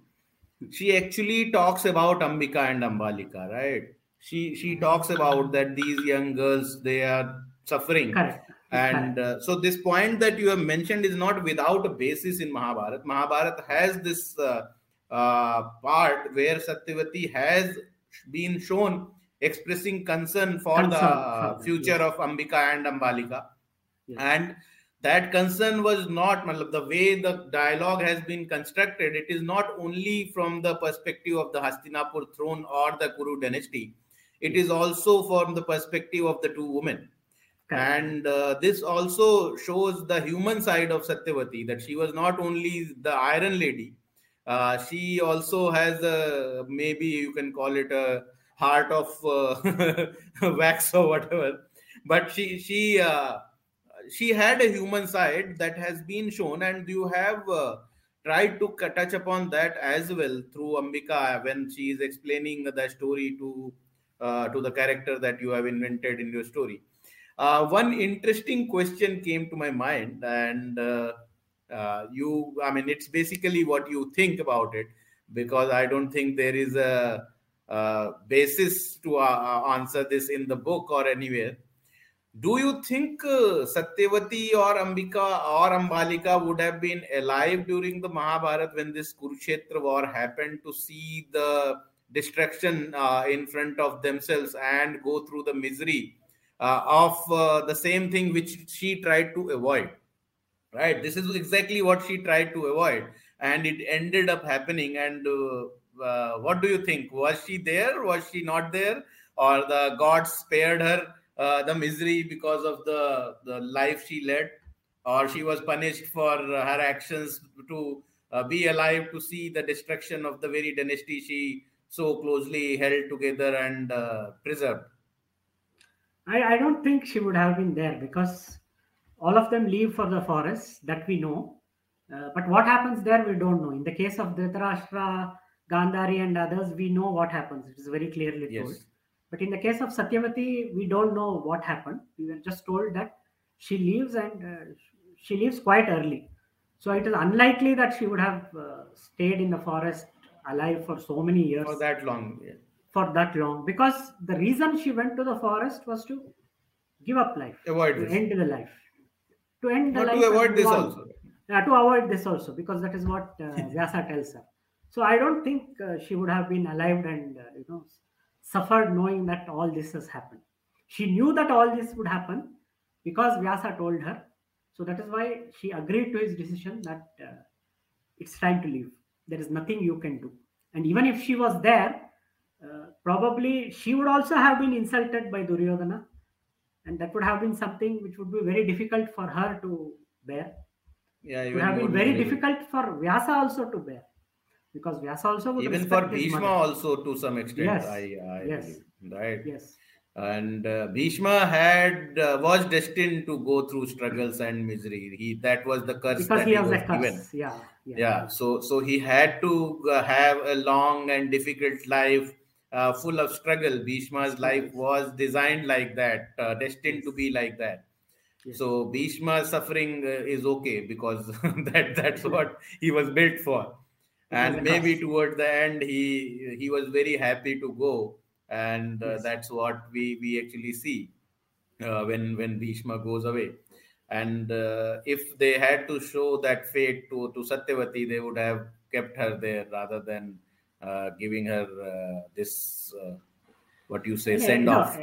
S1: She actually talks about Ambika and Ambalika, right? She she talks about that these young girls they are suffering,
S2: correct
S1: and uh, so this point that you have mentioned is not without a basis in Mahabharata. Mahabharata has this uh, uh, part where Satyavati has been shown expressing concern for
S2: Concern
S1: the future
S2: yes.
S1: of Ambika and Ambalika.
S2: Yes.
S1: And that concern was not the way the dialogue has been constructed. It is not only from the perspective of the Hastinapur throne or the Kuru dynasty. It is also from the perspective of the two women. And uh, this also shows the human side of Satyavati that she was not only the Iron Lady, Uh, she also has a maybe you can call it a heart of uh, wax or whatever. But she she uh, she had a human side that has been shown, and you have uh, tried to touch upon that as well through Ambika when she is explaining the story to uh, to the character that you have invented in your story. Uh, one interesting question came to my mind, and uh, uh, you, I mean, it's basically what you think about it, because I don't think there is a, a basis to uh, answer this in the book or anywhere. Do you think uh, Satyavati or Ambika or Ambalika would have been alive during the Mahabharata when this Kurukshetra war happened to see the destruction uh, in front of themselves and go through the misery uh, of uh, the same thing which she tried to avoid? Right. This is exactly what she tried to avoid, and it ended up happening. And uh, uh, what do you think? Was she there? Was she not there? Or the gods spared her? Uh, the misery because of the, the life she led, or she was punished for her actions to uh, be alive to see the destruction of the very dynasty she so closely held together and uh, preserved.
S2: I, I don't think she would have been there because all of them leave for the forest that we know. Uh, but what happens there, we don't know. In the case of Dhritarashtra, Gandhari, and others, we know what happens. It is very clearly
S1: Yes.
S2: told. But in the case of Satyavati, we don't know what happened. We were just told that she leaves and uh, she leaves quite early. So it is unlikely that she would have uh, stayed in the forest alive for so many years
S1: For that long. yeah.
S2: for that long because the reason she went to the forest was to give up life,
S1: Avoid
S2: to
S1: this.
S2: end the life, to end the
S1: Not
S2: life.
S1: to avoid this
S2: move
S1: also.
S2: Yeah, to avoid this also because that is what uh, Vyasa tells her. So I don't think uh, she would have been alive and uh, you know suffered knowing that all this has happened. She knew that all this would happen because Vyasa told her. So that is why she agreed to his decision that uh, it's time to leave. There is nothing you can do. And even if she was there, uh, probably she would also have been insulted by Duryodhana, and that would have been something which would be very difficult for her to bear.
S1: Yeah,
S2: It would have been very difficult for Vyasa also to bear, because Vyasa also
S1: Even for Bhishma also to some extent.
S2: Yes.
S1: I, I
S2: Yes.
S1: believe. Right.
S2: Yes,
S1: and uh, Bhishma had uh, was destined to go through struggles and misery. He that was the curse
S2: because
S1: that
S2: he has a
S1: given.
S2: Yeah, yeah,
S1: Yeah, so so he had to uh, have a long and difficult life, uh, full of struggle. Bhishma's life was designed like that, uh, destined to be like that.
S2: Yes.
S1: So Bhishma's suffering uh, is okay because that that's what he was built for. And maybe towards the end, he he was very happy to go, and uh,
S2: Yes.
S1: that's what we we actually see uh, when when Bhishma goes away. And uh, if they had to show that fate to to Satyavati, they would have kept her there rather than uh, giving her uh, this uh, what you say
S2: Yeah,
S1: send
S2: no,
S1: off.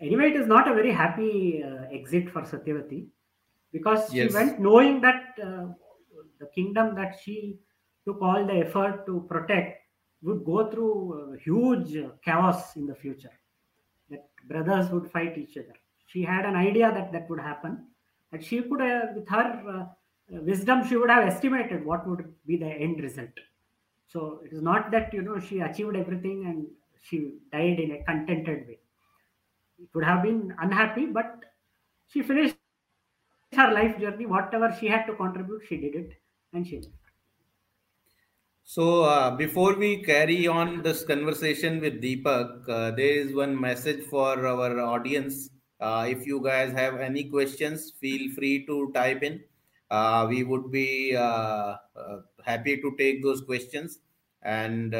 S2: Anyway, it is not a very happy uh, exit for Satyavati because she
S1: Yes.
S2: went knowing that uh, the kingdom that she took all the effort to protect would go through uh, huge chaos in the future. That brothers would fight each other. She had an idea that that would happen, and she could, uh, with her uh, wisdom, she would have estimated what would be the end result. So it is not that you know she achieved everything and she died in a contented way. It would have been unhappy, but she finished her life journey. Whatever she had to contribute, she did it, and she.
S1: So, uh, before we carry on this conversation with Deepak, uh, there is one message for our audience. Uh, if you guys have any questions, feel free to type in. Uh, we would be uh, uh, happy to take those questions. And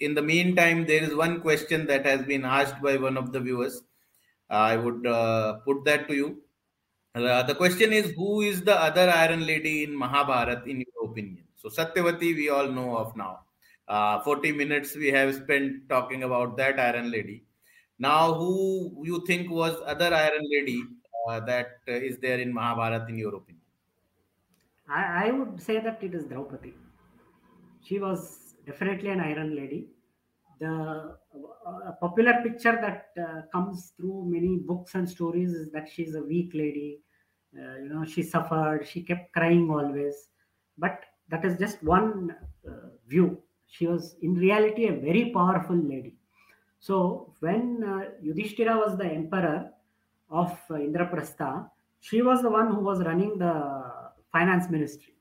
S1: in the meantime, there is one question that has been asked by one of the viewers. I would put that to you. The question is Who is the other Iron Lady in Mahabharat, in your opinion? So, Satyavati, we all know of now. Uh, 40 minutes we have spent talking about that Iron Lady. Now, who you think was other Iron Lady uh, that uh, is there in Mahabharat, in your opinion?
S2: I, I would say that it is Draupadi. She was definitely an iron lady. The uh, popular picture that uh, comes through many books and stories is that she's a weak lady. Uh, you know, she suffered. She kept crying always. But that is just one uh, view. She was in reality a very powerful lady. So when uh, Yudhishthira was the emperor of uh, Indraprastha, she was the one who was running the finance ministry.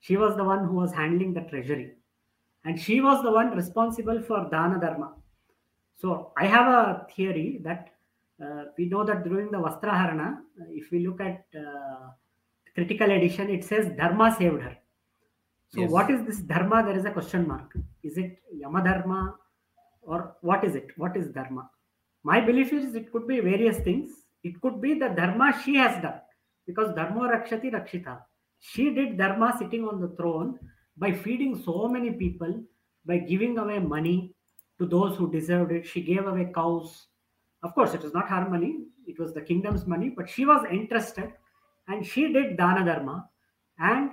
S2: She was the one who was handling the treasury. And she was the one responsible for Dana Dharma. So I have a theory that uh, we know that during the Vastraharana, uh, if we look at uh, critical edition, it says Dharma saved her. So
S1: Yes.
S2: what is this Dharma? There is a question mark. Is it Yama Dharma or what is it? What is Dharma? My belief is it could be various things. It could be the Dharma she has done because Dharma Rakshati Rakshita. She did Dharma sitting on the throne by feeding so many people, by giving away money to those who deserved it. She gave away cows. Of course, it was not her money, it was the kingdom's money, but she was interested and she did Dana Dharma. And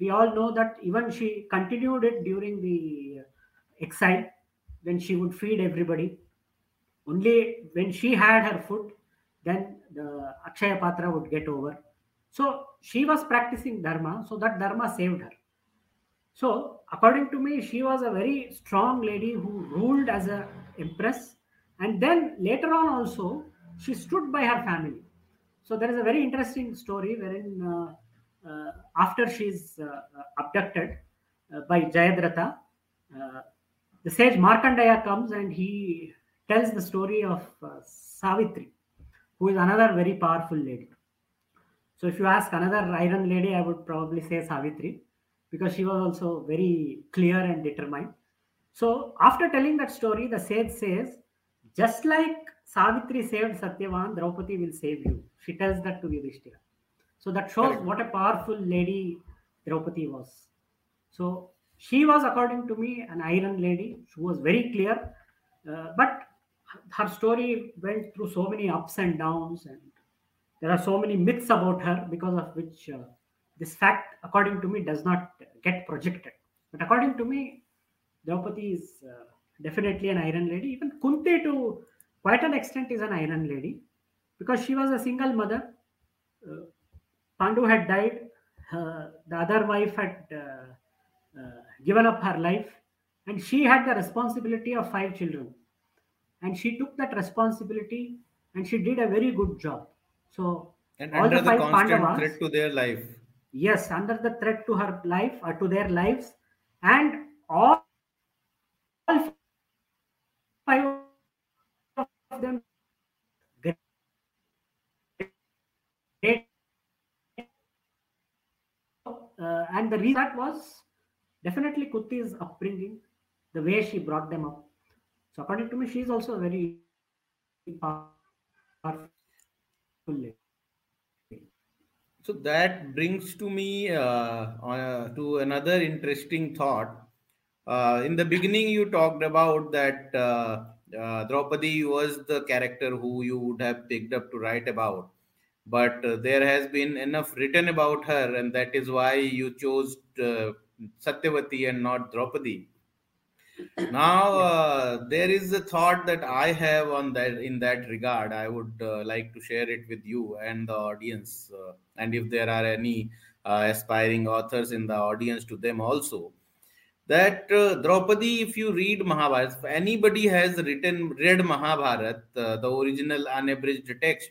S2: we all know that even she continued it during the exile when she would feed everybody. Only when she had her food, then the Akshaya Patra would get over. So she was practicing Dharma, so that Dharma saved her. So, according to me, she was a very strong lady who ruled as a empress, and then later on also she stood by her family. So there is a very interesting story wherein uh, after she's uh, abducted uh, by Jayadratha, uh, the sage Markandeya comes and he tells the story of uh, Savitri, who is another very powerful lady. So if you ask another iron lady, I would probably say Savitri because she was also very clear and determined. So after telling that story, the sage says, just like Savitri saved Satyavan, Draupadi will save you. She tells that to Yudhishthira. So that shows
S1: Correct.
S2: what a powerful lady Draupadi was. So she was, according to me, an iron lady. She was very clear, uh, but her story went through so many ups and downs, and there are so many myths about her because of which uh, this fact, according to me, does not get projected. But according to me, Draupadi is uh, definitely an iron lady. Even Kunti, to quite an extent, is an iron lady because she was a single mother. Uh, Pandu had died. Uh, the other wife had uh, uh, given up her life, and she had the responsibility of five children. And she took that responsibility, and she did a very good job. So
S1: And
S2: all
S1: under
S2: the
S1: the
S2: five
S1: constant
S2: Pandavas-
S1: threat to their life.
S2: yes under the threat to her life or to their lives and all all five of them great uh, and the reason that was definitely Kunti's upbringing, the way she brought them up. So according to me, she is also a very powerful lady.
S1: So that brings to me uh, uh, to another interesting thought. Uh, in the beginning, you talked about that uh, uh, Draupadi was the character who you would have picked up to write about, but uh, there has been enough written about her, and that is why you chose uh, Satyavati and not Draupadi. Now, uh, there is a thought that I have on that in that regard. I would uh, like to share it with you and the audience, uh, and if there are any uh, aspiring authors in the audience, to them also. That uh, Draupadi, if you read Mahabharata, if anybody has written read Mahabharata, uh, the original unabridged text,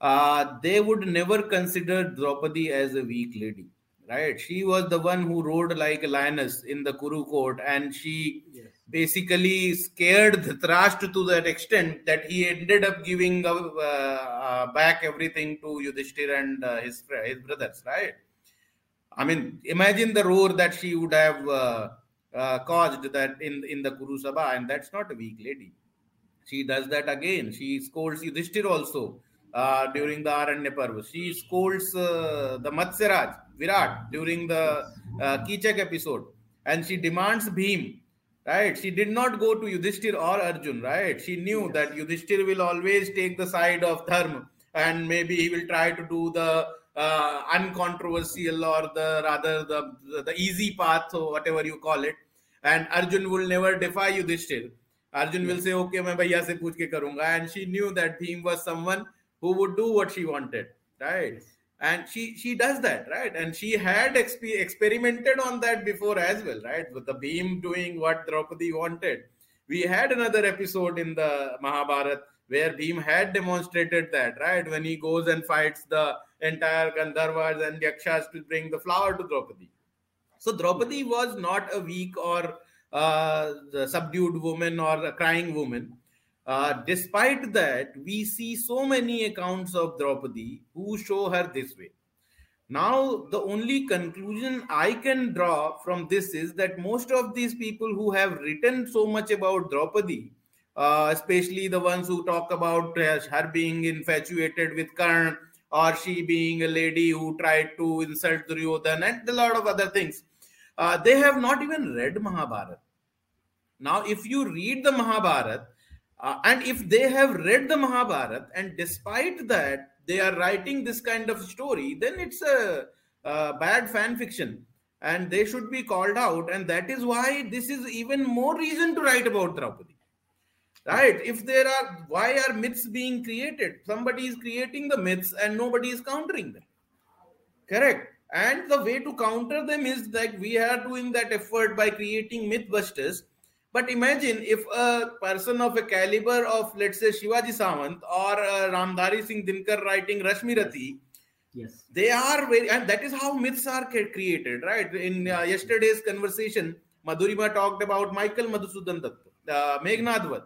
S1: uh, they would never consider Draupadi as a weak lady, right? She was the one who rode like a lioness in the Kuru court, and she
S2: Yes.
S1: basically scared Dhritarashtra to that extent that he ended up giving uh, uh, back everything to Yudhishthir and uh, his his brothers, right? I mean, imagine the roar that she would have uh, uh, caused that in in the Kuru Sabha, and that's not a weak lady. She does that again. She scolds Yudhishthir also uh, during the Aranya Parva. She scolds uh, the Matsyaraj, Virat, during the uh, Kichak episode. And she demands Bhim, right? She did not go to Yudhishthir or Arjun, right? She knew
S2: yes.
S1: that Yudhishthir will always take the side of Dharma and maybe he will try to do the uh, uncontroversial or the rather the, the easy path or whatever you call it. And Arjun will never defy Yudhishthir. Arjun yes. will say, okay, मैं भैया से पूछ के And she knew that Bhim was someone who would do what she wanted, right? and she she does that right and she had exp- experimented on that before as well right with the Bhim doing what draupadi wanted we had another episode in the mahabharat where Bhim had demonstrated that, right? When he goes and fights the entire Gandharvas and Yakshas to bring the flower to Draupadi. So Draupadi was not a weak or uh, subdued woman or a crying woman. Uh, despite that, we see so many accounts of Draupadi who show her this way. Now, the only conclusion I can draw from this is that most of these people who have written so much about Draupadi, uh, especially the ones who talk about her being infatuated with Karn or she being a lady who tried to insult Duryodhan and a lot of other things, uh, they have not even read Mahabharata. Now, if you read the Mahabharata, uh, and if they have read the Mahabharata, and despite that they are writing this kind of story, then it's a, a bad fan fiction, and they should be called out. And that is why this is even more reason to write about Draupadi. Right? If there are, why are myths being created? Somebody is creating the myths, and nobody is countering them. Correct. And the way to counter them is that we are doing that effort by creating mythbusters but imagine if a person of a caliber of, let's say, Shivaji Sawant or uh, Ramdhari Singh Dinkar writing Rashmirathi,
S2: yes,
S1: they are very, and that is how myths are created, right? In uh, yesterday's conversation, Madhurima talked about Michael Madhusudan Datta, uh, Meghnadvadh.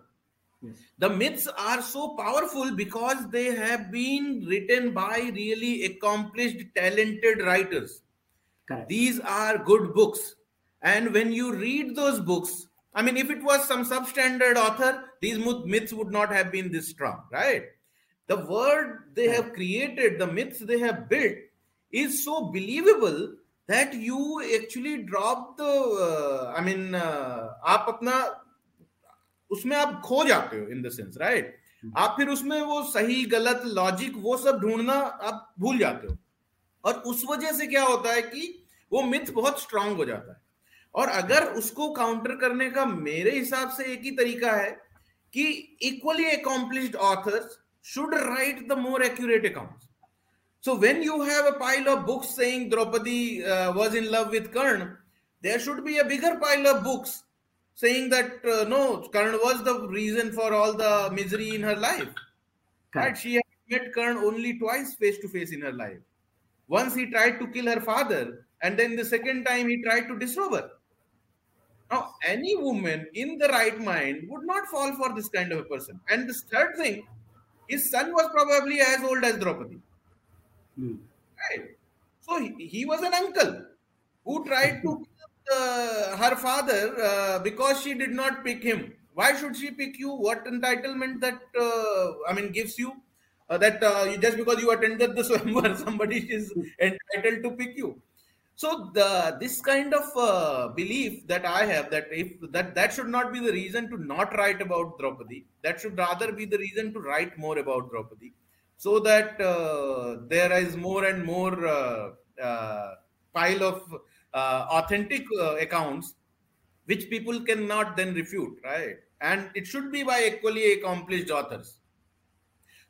S1: Yes. The myths are so powerful because they have been written by really accomplished, talented writers. Correct. These are good books. And when you read those books, I mean, if it was some substandard author, these myths would not have been this strong, right? The word they have created, the myths they have built, is so believable that you actually drop the. Uh, I mean, uh, आप अपना उसमें आप खो जाते हो in the sense right आप फिर उसमें वो सही गलत लॉजिक वो सब ढूंढना आप भूल जाते हो और उस वजह से क्या होता है कि वो मिथ बहुत स्ट्रांग हो जाता है और अगर उसको काउंटर करने का मेरे हिसाब से एक ही तरीका है कि equally accomplished authors should write the more accurate accounts. So when you have a pile of books saying Draupadi uh, was in love with Karn, there should be a bigger pile of books saying that uh, no, Karn was the reason for all the misery in her life. Okay. Right? She had met Karn only twice face to face in her life. Once he tried to kill her father, and then the second time he tried to disrobe her. Now, any woman in the right mind would not fall for this kind of a person. And this third thing, his son was probably as old as Draupadi. Hmm. Right? So he, he, was an uncle who tried to kill uh, her father uh, because she did not pick him. Why should she pick you? What entitlement that uh, I mean gives you uh, that uh, just because you attended the swayamvar, somebody is entitled to pick you so the this kind of uh, belief that i have that if that that should not be the reason to not write about draupadi that should rather be the reason to write more about draupadi so that uh, there is more and more uh, uh pile of uh, authentic uh, accounts which people cannot then refute right? And it should be by equally accomplished authors.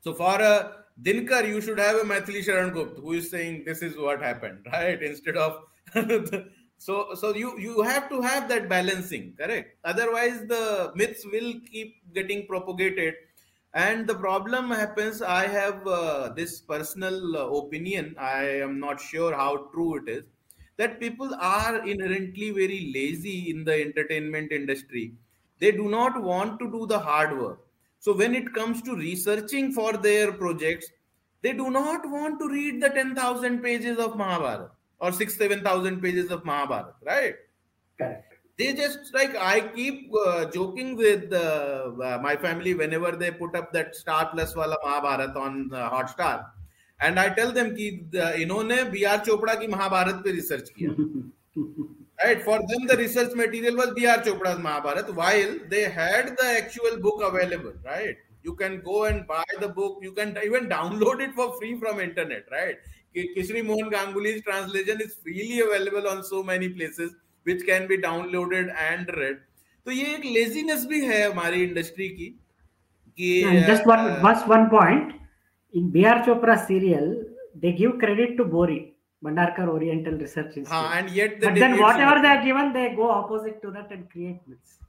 S1: So for a Dinkar, you should have a Maithili Sharan Gupta who is saying this is what happened, right? Instead of so so you you have to have that balancing, correct? Otherwise, the myths will keep getting propagated, and the problem happens. I have uh, this personal uh, opinion. I am not sure how true it is that people are inherently very lazy in the entertainment industry. They do not want to do the hard work so when it comes to researching for their projects, they do not want to read the 10,000 pages of Mahabharata or 6, 7,000 pages of Mahabharata, right?
S2: Correct.
S1: They just like I keep uh, joking with uh, uh, my family whenever they put up that Star Plus wala Mahabharata on uh, Hotstar, and I tell them कि इन्होंने B R Chopra की महाभारत पे research किया right for them the research material was br chopra's mahabharat while they had the actual book available right you can go and buy the book you can even download it for free from internet right kishri mohan ganguly's translation is freely available on so many places which can be downloaded and read तो ये एक laziness भी है हमारी industry की
S2: कि just one बस one point in BR Chopra serial, they give credit to Bohri, Bhandarkar Oriental Research Institute.
S1: हाँ, and yet the
S2: but then whatever they are given, they go opposite to that and create myths.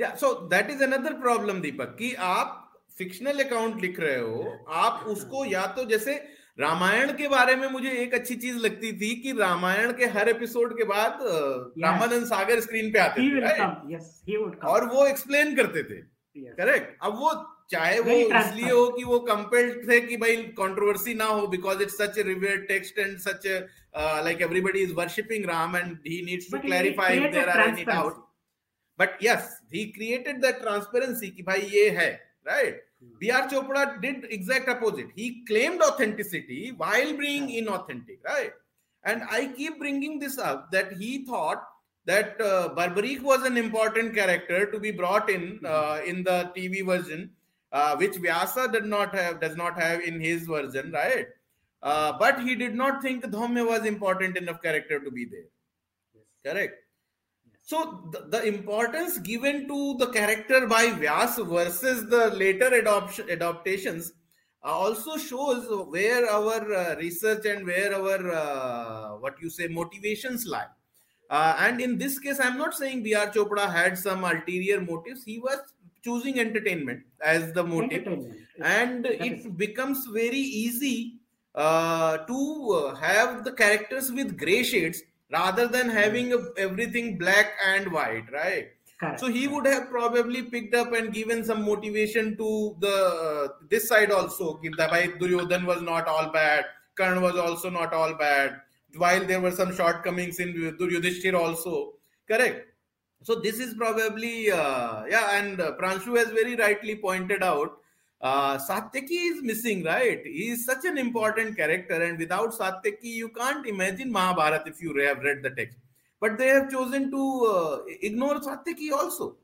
S1: या so that is another problem Deepak कि आप fictional account लिख रहे हो आप उसको या तो जैसे रामायण के बारे में मुझे एक अच्छी चीज़ लगती थी कि रामायण के हर एपिसोड के बाद अ, रामानंद सागर स्क्रीन पे आते थे right?
S2: Yes, he would come.
S1: और वो एक्सप्लेन करते थे करेक्ट yes. अब वो चाहे वो इसलिए हो कि वो कंपेल्ड थे कि भाई कंट्रोवर्सी ना हो because it's such revered text and such like everybody is worshipping Ram
S2: and he
S1: needs to
S2: clarify
S1: if there are
S2: any
S1: doubt but yes he created that transparency कि भाई ये है right B R Chopra did exact opposite he claimed authenticity while bring in right and I keep bringing this up that he thought That uh, Barbarik was an important character to be brought in uh, in the TV version. Uh, which vyasa did not have does not have in his version right uh, but he did not think dhaumya was important enough character to be there correct so the, the importance given to the character by Vyas versus the later adoption adaptations uh, also shows where our uh, research and where our uh, what you say motivations lie. And in this case, I'm not saying B.R. Chopra had some ulterior motives. He was choosing entertainment as the motive. And it becomes very easy uh, to uh, have the characters with gray shades rather than having a, everything black and white right?
S2: Correct.
S1: so he would have probably picked up and given some motivation to the uh, this side also that duryodhan was not all bad Karna was also not all bad while there were some shortcomings in duryodhishthir also correct? So this is probably uh, yeah and uh, pranshu has very rightly pointed out uh, satyaki is missing right? He is such an important character and without satyaki you can't imagine mahabharat if you have read the text. But they have chosen to uh, ignore satyaki also.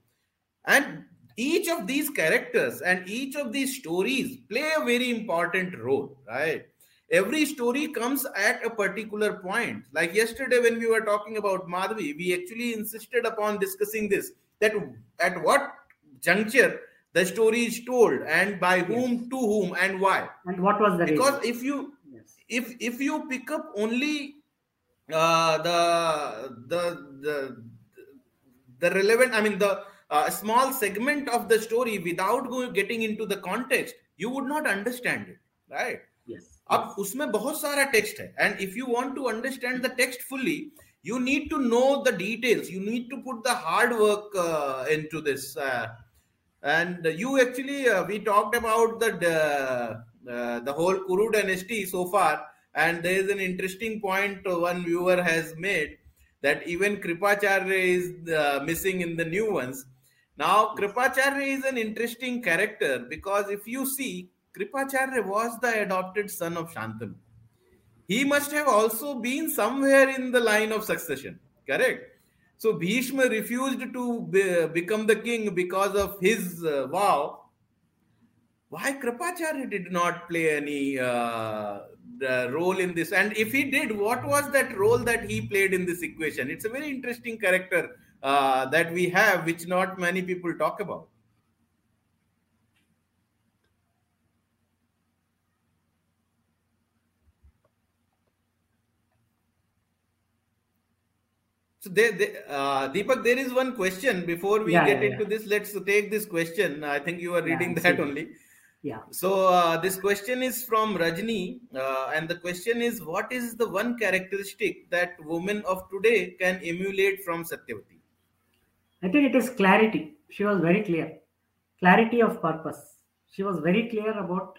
S1: And each of these characters and each of these stories play a very important role right every story comes at a particular point like yesterday when we were talking about madhavi we actually insisted upon discussing this that at what juncture the story is told and by whom to whom and why
S2: and what was the
S1: because
S2: reason?
S1: if you
S2: Yes.
S1: if if you pick up only uh, the the the the relevant i mean the uh, small segment of the story without go, getting into the context you would not understand it right
S2: Yes.
S1: अब उसमें बहुत सारा text है and if you want to understand the text fully you need to know the details you need to put the hard work uh, into this uh, and you actually uh, we talked about the uh, uh, the whole kuru dynasty so far and there is an interesting point one viewer has made that even kripacharya is uh, missing in the new ones now kripacharya is an interesting character because if you see kripacharya was the adopted son of shantanu he must have also been somewhere in the line of succession. Correct? So bhishma refused to be, become the king because of his uh, vow. Why kripacharya did not play any uh, role in this? And if he did what was that role that he played in this equation? It's a very interesting character uh, that we have which not many people talk about So, there, there, uh, Deepak, there is one question before we
S2: Yeah,
S1: get
S2: yeah,
S1: into this. Let's take this question. I think you are reading that
S2: it.
S1: only.
S2: Yeah.
S1: So, uh, this question is from Rajni, uh, and the question is What is the one characteristic that women of today can emulate from Satyavati?
S2: I think it is clarity. She was very clear. Clarity of purpose. She was very clear about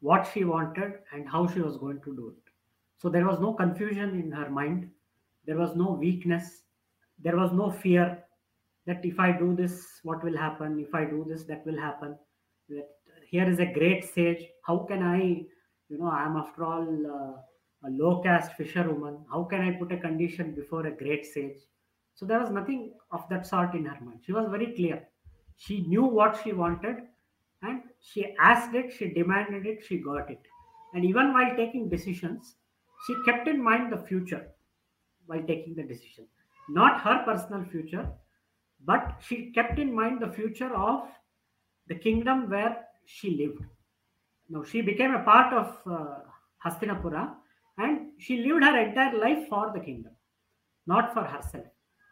S2: what she wanted and how she was going to do it. So there was no confusion in her mind. There was no weakness. There was no fear that if I do this, what will happen? If I do this, that will happen. That here is a great sage. How can I, you know, I am after all uh, a low caste fisherwoman. How can I put a condition before a great sage? So there was nothing of that sort in her mind. She was very clear. She knew what she wanted and she asked it, she demanded it, she got it. And even while taking decisions, she kept in mind the future while taking the decision. Not her personal future, but she kept in mind the future of the kingdom where she lived. Now, she became a part of uh, Hastinapura, and she lived her entire life for the kingdom, not for herself.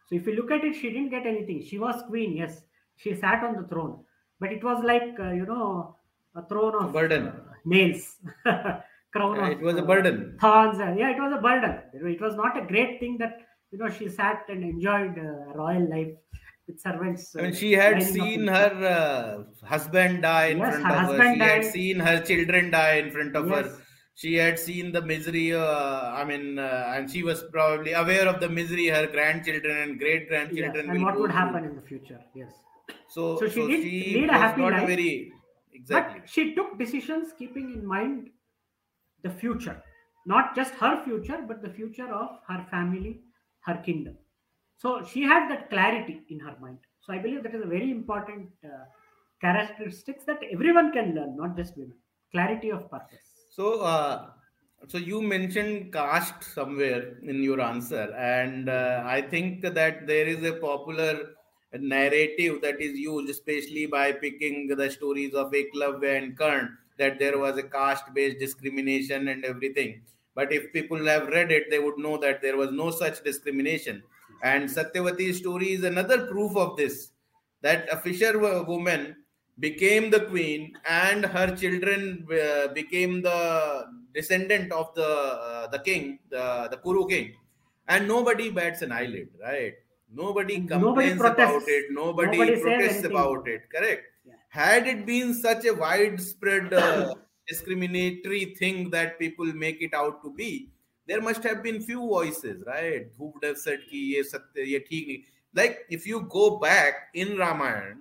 S2: So if you look at it, she didn't get anything. She was queen, yes. She sat on the throne, but it was like uh, you know a throne of
S1: burden.
S2: uh, nails, crown
S1: it was a
S2: uh,
S1: burden.
S2: thorns. uh, yeah, it was a burden. It was not a great thing that you know she sat and enjoyed uh, royal life with servants.
S1: I mean,
S2: uh,
S1: she had seen her uh, husband die in
S2: Yes,
S1: front
S2: her
S1: of her. She had seen her children die in front of
S2: Yes.
S1: her. She had seen the misery. Uh, I mean, uh, and she was probably aware of the misery her grandchildren and great
S2: Yes,
S1: grandchildren
S2: and what would
S1: through.
S2: happen in the future. Yes.
S1: So,
S2: So
S1: so
S2: she
S1: she,
S2: lead a happy
S1: not
S2: life.
S1: very exactly.
S2: But she took decisions keeping in mind the future, not just her future, but the future of her family, her kingdom. So she had that clarity in her mind. So I believe that is a very important uh, characteristics that everyone can learn, not just women. Clarity of purpose.
S1: So, uh, so you mentioned caste somewhere in your answer, and uh, I think that there is a popular narrative that is used, especially by picking the stories of Eklavya and Karn, that there was a caste-based discrimination and everything. But if people have read it, they would know that there was no such discrimination. And Satyavati's story is another proof of this. That a fisher woman became the queen and her children uh, became the descendant of the uh, the king the the kuru king and nobody bats an eyelid right nobody complains
S2: nobody
S1: about it nobody,
S2: Nobody
S1: protests about it correct. Had it been such a widespread uh, discriminatory thing that people make it out to be there must have been few voices right? Who would have said ki ye satya ye theek nahi." like if you go back in ramayana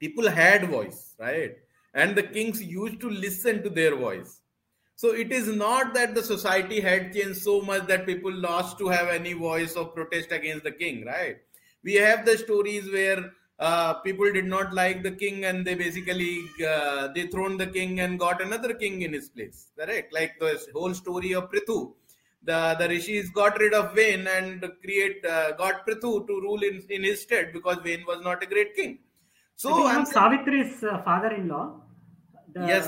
S1: people had voice right? And the kings used to listen to their voice. So it is not that the society had changed so much that people lost to have any voice of protest against the king right? We have the stories where uh, people did not like the king and they basically uh, dethroned the king and got another king in his place correct like the whole story of prithu the the rishis got rid of Vain and create uh, got Prithu to rule in, in his stead because Vain was not a great king.
S2: So
S1: I'm
S2: Savitri's uh, father-in-law, the
S1: Yes.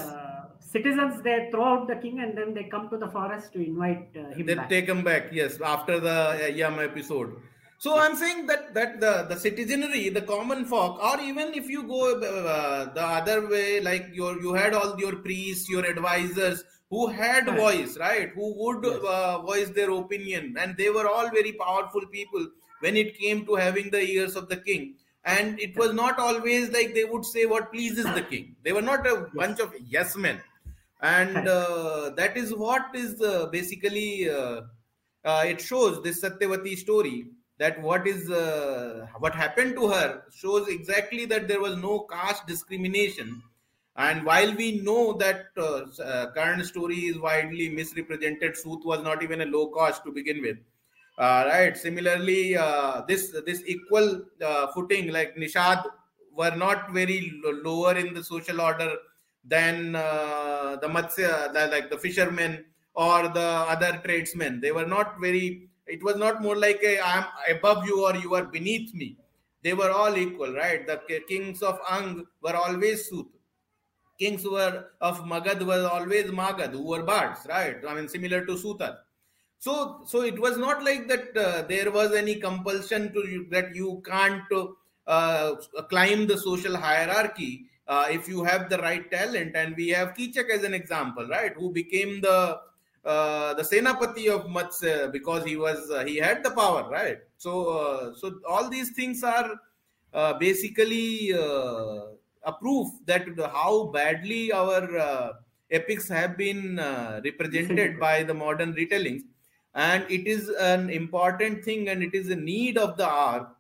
S2: citizens they throw out the king and then they come to the forest to invite uh, him
S1: they
S2: back.
S1: take him back yes after the uh, yam episode so i'm saying that that the the citizenry the common folk or even if you go uh, the other way like your you had all your priests your advisors who had
S2: Right.
S1: voice right? Who would
S2: Yes.
S1: uh, voice their opinion. And they were all very powerful people when it came to having the ears of the king. And it was not always like they would say what pleases the king. They were not a bunch of yes men. And uh, that is what is uh, basically uh, uh, it shows this satyavati story that what is uh, what happened to her shows exactly that there was no caste discrimination. And while we know that uh, uh, current story is widely misrepresented Sut was not even a low cost to begin with. Uh, right. Similarly uh, this this equal uh, footing like nishad were not very lo- lower in the social order than the matsya like the fishermen or the other tradesmen. They were not very it was not more like a i'm above you or you are beneath me they were all equal right the kings of ang were always Sut. kings were of Magad were always Magad, who were bards, right? I mean, similar to Sutar. So, so it was not like that uh, there was any compulsion to you, that you can't uh, climb the social hierarchy uh, if you have the right talent. And we have Kichak as an example, right? Who became the uh, the Senapati of Matsya because he was uh, he had the power, right? So, uh, so all these things are uh, basically uh, a proof that how badly our uh, epics have been uh, represented by the modern retellings and it is an important thing and it is a need of the hour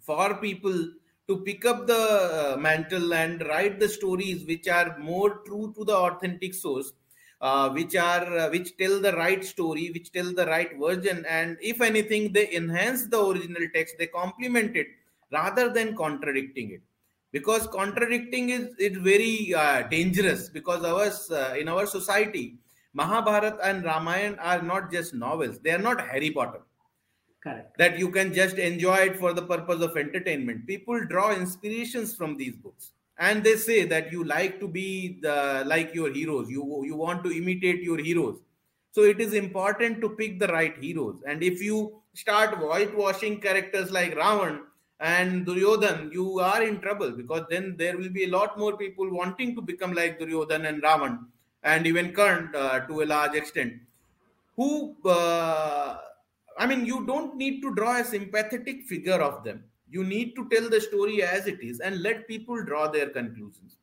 S1: for people to pick up the uh, mantle and write the stories which are more true to the authentic source uh, which are uh, which tell the right story which tell the right version. And if anything they enhance the original text they complement it rather than contradicting it. Because contradicting is is very uh, dangerous because ours uh, in our society mahabharat and ramayana are not just novels. They are not harry potter.
S2: Correct.
S1: that you can just enjoy it for the purpose of entertainment. People draw inspirations from these books and they say that you like to be the like your heroes you you want to imitate your heroes So it is important to pick the right heroes. And if you start whitewashing characters like Ravan and Duryodhan, you are in trouble because then there will be a lot more people wanting to become like Duryodhan and Ravan and even Karn uh, to a large extent. Who, uh, I mean, you don't need to draw a sympathetic figure of them. You need to tell the story as it is and let people draw their conclusions.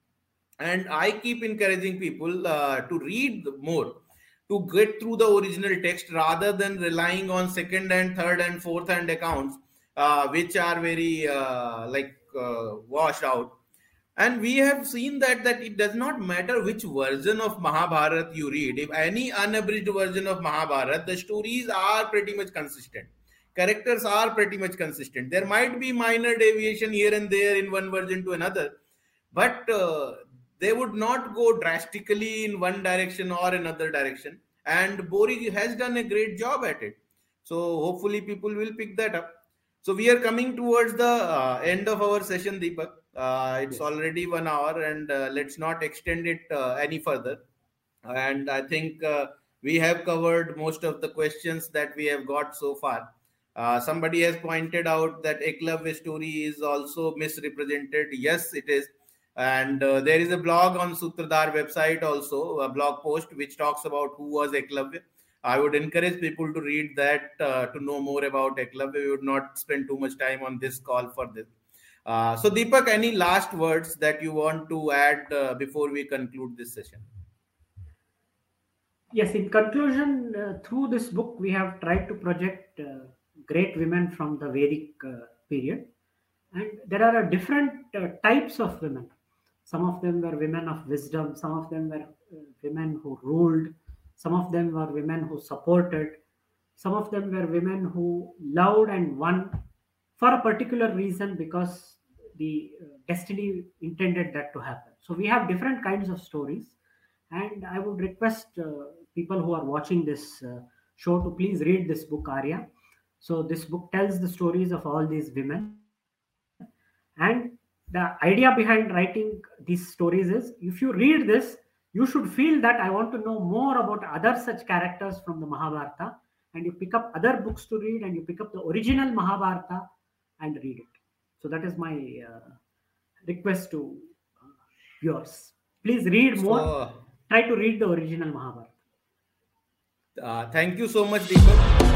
S1: And I keep encouraging people uh, to read more to get through the original text rather than relying on second and third and fourth hand accounts uh, which are very uh, like uh, washed out. And we have seen that that it does not matter which version of mahabharat you read. If any unabridged version of mahabharat the stories are pretty much consistent characters are pretty much consistent there might be minor deviation here and there in one version to another but uh, they would not go drastically in one direction or another direction. And BORI has done a great job at it. So hopefully people will pick that up. So we are coming towards the uh, end of our session, Deepak. Uh, it's yes. already one hour, and uh, let's not extend it uh, any further. And I think uh, we have covered most of the questions that we have got so far. Uh, somebody has pointed out that Eklavya story is also misrepresented. Yes, it is and uh, there is a blog on Sutradhar website also, a blog post which talks about who was Eklavya. I would encourage people to read that uh, to know more about Eklavya. We would not spend too much time on this call for this. Uh, so, Deepak, any last words that you want to add uh, before we conclude this session?
S2: Yes, in conclusion, through this book, we have tried to project great women from the Vedic period. And there are different types of women some of them were women of wisdom. Some of them were uh, women who ruled. Some of them were women who supported. Some of them were women who loved and won for a particular reason because the uh, destiny intended that to happen. So we have different kinds of stories. And I would request uh, people who are watching this uh, show to please read this book, Aryaa. So this book tells the stories of all these women. And the idea behind writing these stories is if you read this you should feel that i want to know more about other such characters from the mahabharata. And you pick up other books to read and you pick up the original mahabharata and read it. So that is my uh, request to uh, viewers please read more. So, try to read the original mahabharata.
S1: Uh, thank you so much deepak